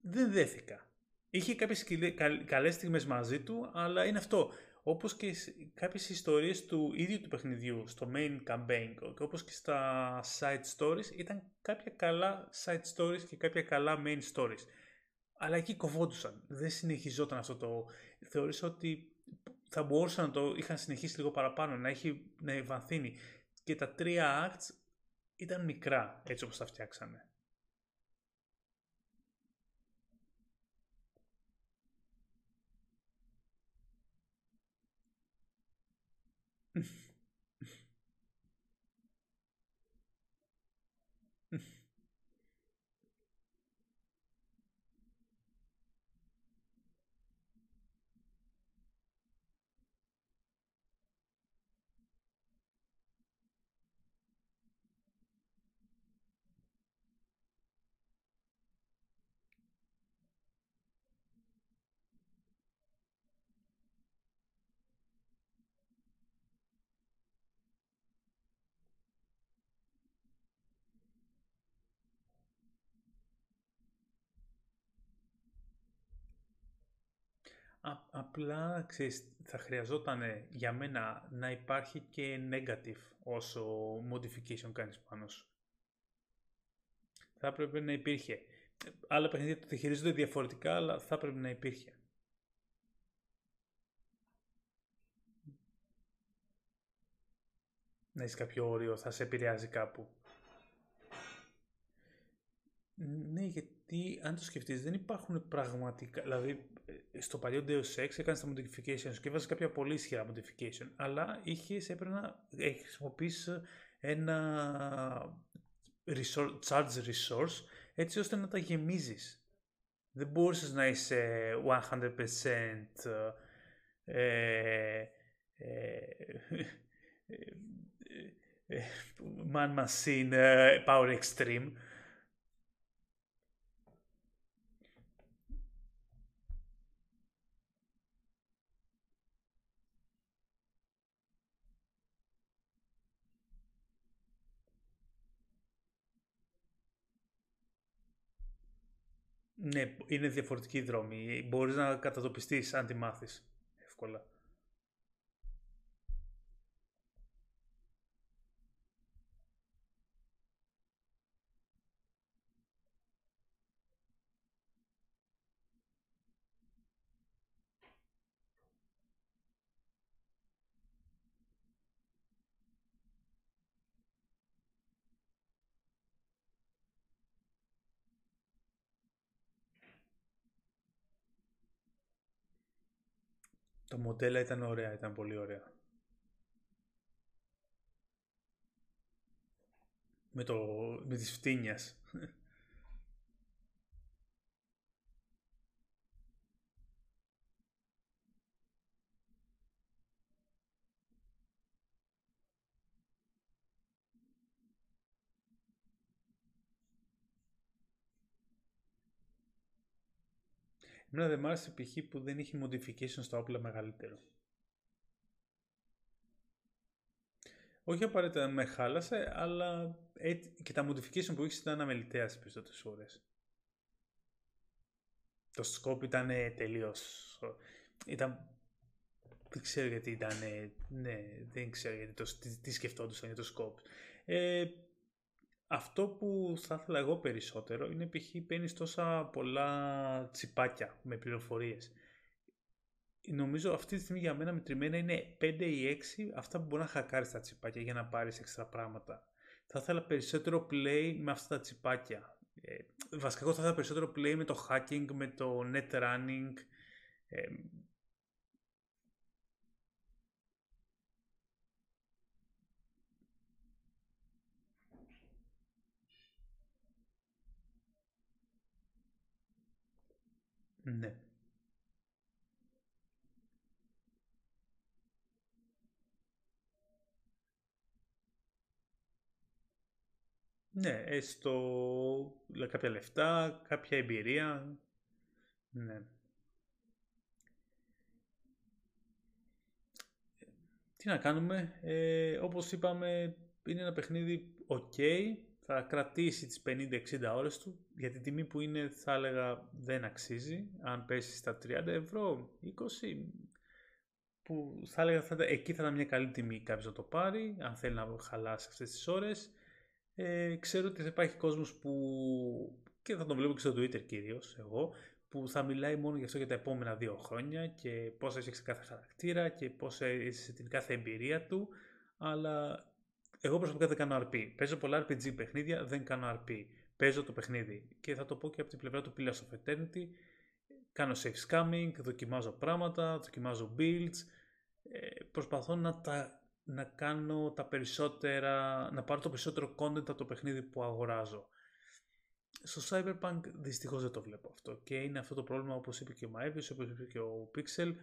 δεν δέθηκα. Είχε κάποιες καλές στιγμές μαζί του, αλλά είναι αυτό όπως και κάποιες ιστορίες του ίδιου του παιχνιδιού στο main campaign και όπως και στα side stories ήταν κάποια καλά side stories και κάποια καλά main stories. Αλλά εκεί κοβόντουσαν. Δεν συνεχιζόταν αυτό το... Θεωρήσα ότι θα μπορούσαν να το είχαν συνεχίσει λίγο παραπάνω, να έχει να ευανθύνει. Και τα τρία acts ήταν μικρά έτσι όπως τα φτιάξανε. Απλά, ξέρεις, θα χρειαζόταν για μένα να υπάρχει και negative όσο modification κάνεις πάνω σου. Θα έπρεπε να υπήρχε. Άλλα παιχνίδια το χειρίζονται διαφορετικά, αλλά θα έπρεπε να υπήρχε. Να έχεις κάποιο όριο, θα σε επηρεάζει κάπου. Ναι, γιατί αν το σκεφτείς δεν υπάρχουν πραγματικά, δηλαδή στο παλιό Deus Ex έκανε τα modifications και έβαζε κάποια πολύ ισχυρά modification, αλλά είχε έπρεπε να χρησιμοποιήσει ένα resource, charge resource έτσι ώστε να τα γεμίζεις. Δεν μπορούσες να είσαι 100% ε, ε, ε, man machine power extreme Ναι, είναι διαφορετική η δρόμη. Μπορείς να κατατοπιστείς αν τη μάθεις εύκολα. Το μοντέλα ήταν ωραία, ήταν πολύ ωραία. Με, το, με τις φτύνιας. Εμένα δεν μ' άρεσε π.χ. που δεν είχε modification στα όπλα μεγαλύτερο. Όχι απαραίτητα με χάλασε, αλλά και τα modification που είχες ήταν αμεληταία στις περισσότερες ώρες. Το scope ήταν τελείως... Ήταν... Δεν ξέρω γιατί ήταν... Ναι, δεν ξέρω γιατί το... τι, τι σκεφτόντουσαν για το scope. Ε, αυτό που θα ήθελα εγώ περισσότερο είναι π.χ. παίρνεις τόσα πολλά τσιπάκια με πληροφορίες. Νομίζω αυτή τη στιγμή για μένα μετρημένα είναι 5 ή 6 αυτά που μπορεί να χακάρεις τα τσιπάκια για να πάρεις έξτρα πράγματα. Θα ήθελα περισσότερο play με αυτά τα τσιπάκια. Ε, βασικά εγώ θα ήθελα περισσότερο play με το hacking, με το net running, ε, Ναι. Ναι, έστω κάποια λεφτά, κάποια εμπειρία. Ναι. Τι να κάνουμε, ε, όπως είπαμε, είναι ένα παιχνίδι ok, θα κρατήσει τις 50-60 ώρες του. Για την τιμή που είναι θα έλεγα δεν αξίζει. Αν πέσει στα 30 ευρώ, 20, που θα έλεγα θα, εκεί θα ήταν μια καλή τιμή κάποιος να το πάρει, αν θέλει να χαλάσει αυτές τις ώρες. Ε, ξέρω ότι θα υπάρχει κόσμος που, και θα τον βλέπω και στο Twitter κυρίως εγώ, που θα μιλάει μόνο για αυτό για τα επόμενα δύο χρόνια και πώς έχει κάθε χαρακτήρα και πώς έζησε την κάθε εμπειρία του, αλλά εγώ προσωπικά δεν κάνω RP. Παίζω πολλά RPG παιχνίδια, δεν κάνω RP. Παίζω το παιχνίδι. Και θα το πω και από την πλευρά του Pillars of Eternity. Κάνω safe scamming, δοκιμάζω πράγματα, δοκιμάζω builds. Ε, προσπαθώ να, τα, να κάνω τα περισσότερα, να πάρω το περισσότερο content από το παιχνίδι που αγοράζω. Στο Cyberpunk δυστυχώς δεν το βλέπω αυτό και είναι αυτό το πρόβλημα όπως είπε και ο Maevis, όπως είπε και ο Pixel, ε,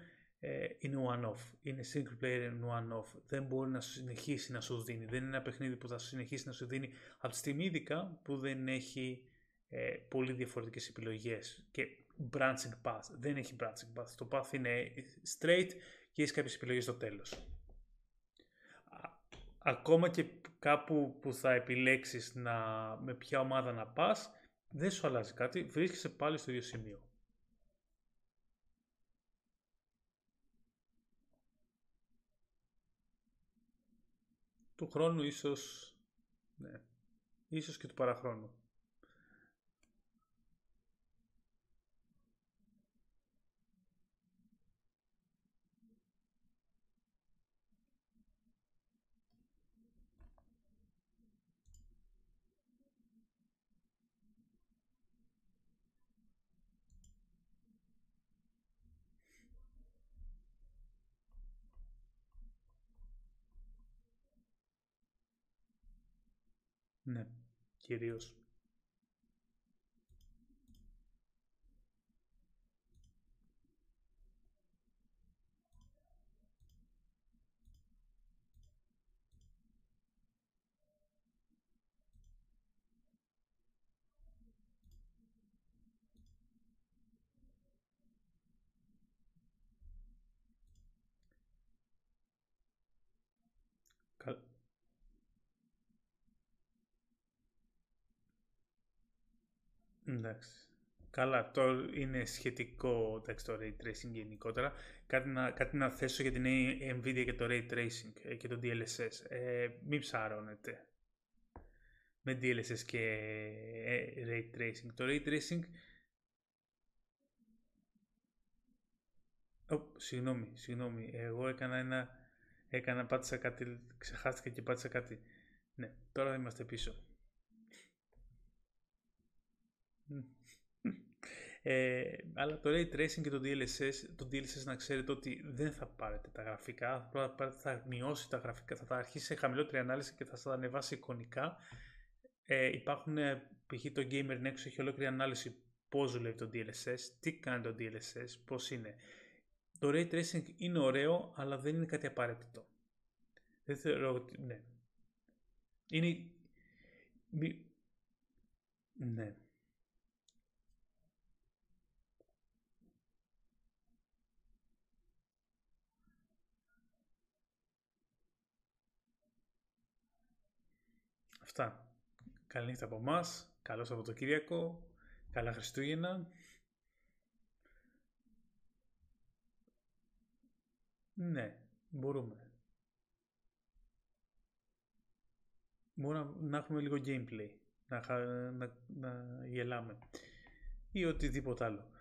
είναι one-off. Είναι single player and one-off. Δεν μπορεί να σου συνεχίσει να σου δίνει. Δεν είναι ένα παιχνίδι που θα σου συνεχίσει να σου δίνει από τη στιγμή ειδικά που δεν έχει ε, πολύ διαφορετικές επιλογές και branching path. Δεν έχει branching path. Το path είναι straight και έχεις κάποιες επιλογές στο τέλος. Ακόμα και κάπου που θα επιλέξεις να, με ποια ομάδα να πας, δεν σου αλλάζει κάτι, βρίσκεσαι πάλι στο ίδιο σημείο. Του χρόνου ίσως, ναι, ίσως και του παραχρόνου. Ναι, κυρίως. Εντάξει. Καλά, το είναι σχετικό εντάξει, το Ray Tracing γενικότερα. Κάτι να, κάτι να θέσω για την NVIDIA και το Ray Tracing ε, και το DLSS. Ε, μην ψάρωνετε με DLSS και ε, Ray Tracing. Το Ray Tracing... Oh, συγγνώμη, συγγνώμη. Εγώ έκανα ένα... Έκανα, πάτησα κάτι, ξεχάστηκα και πάτησα κάτι. Ναι, τώρα είμαστε πίσω. Ε, αλλά το Ray Tracing και το DLSS, το DLSS να ξέρετε ότι δεν θα πάρετε τα γραφικά, θα μειώσει τα γραφικά, θα τα αρχίσει σε χαμηλότερη ανάλυση και θα τα ανεβάσει εικονικά. Ε, υπάρχουν, ε, π.χ. το Gamer Nexus έχει ολόκληρη ανάλυση πώς δουλεύει το DLSS, τι κάνει το DLSS, πώς είναι. Το Ray Tracing είναι ωραίο, αλλά δεν είναι κάτι απαραίτητο. Δεν θεωρώ ότι, ναι. Είναι... Ναι. Αυτά. Καλή νύχτα από εμάς. Καλό Σαββατοκύριακο. Καλά Χριστούγεννα. Ναι, μπορούμε. Μπορούμε να, έχουμε λίγο gameplay. Να, να, να γελάμε. Ή οτιδήποτε άλλο.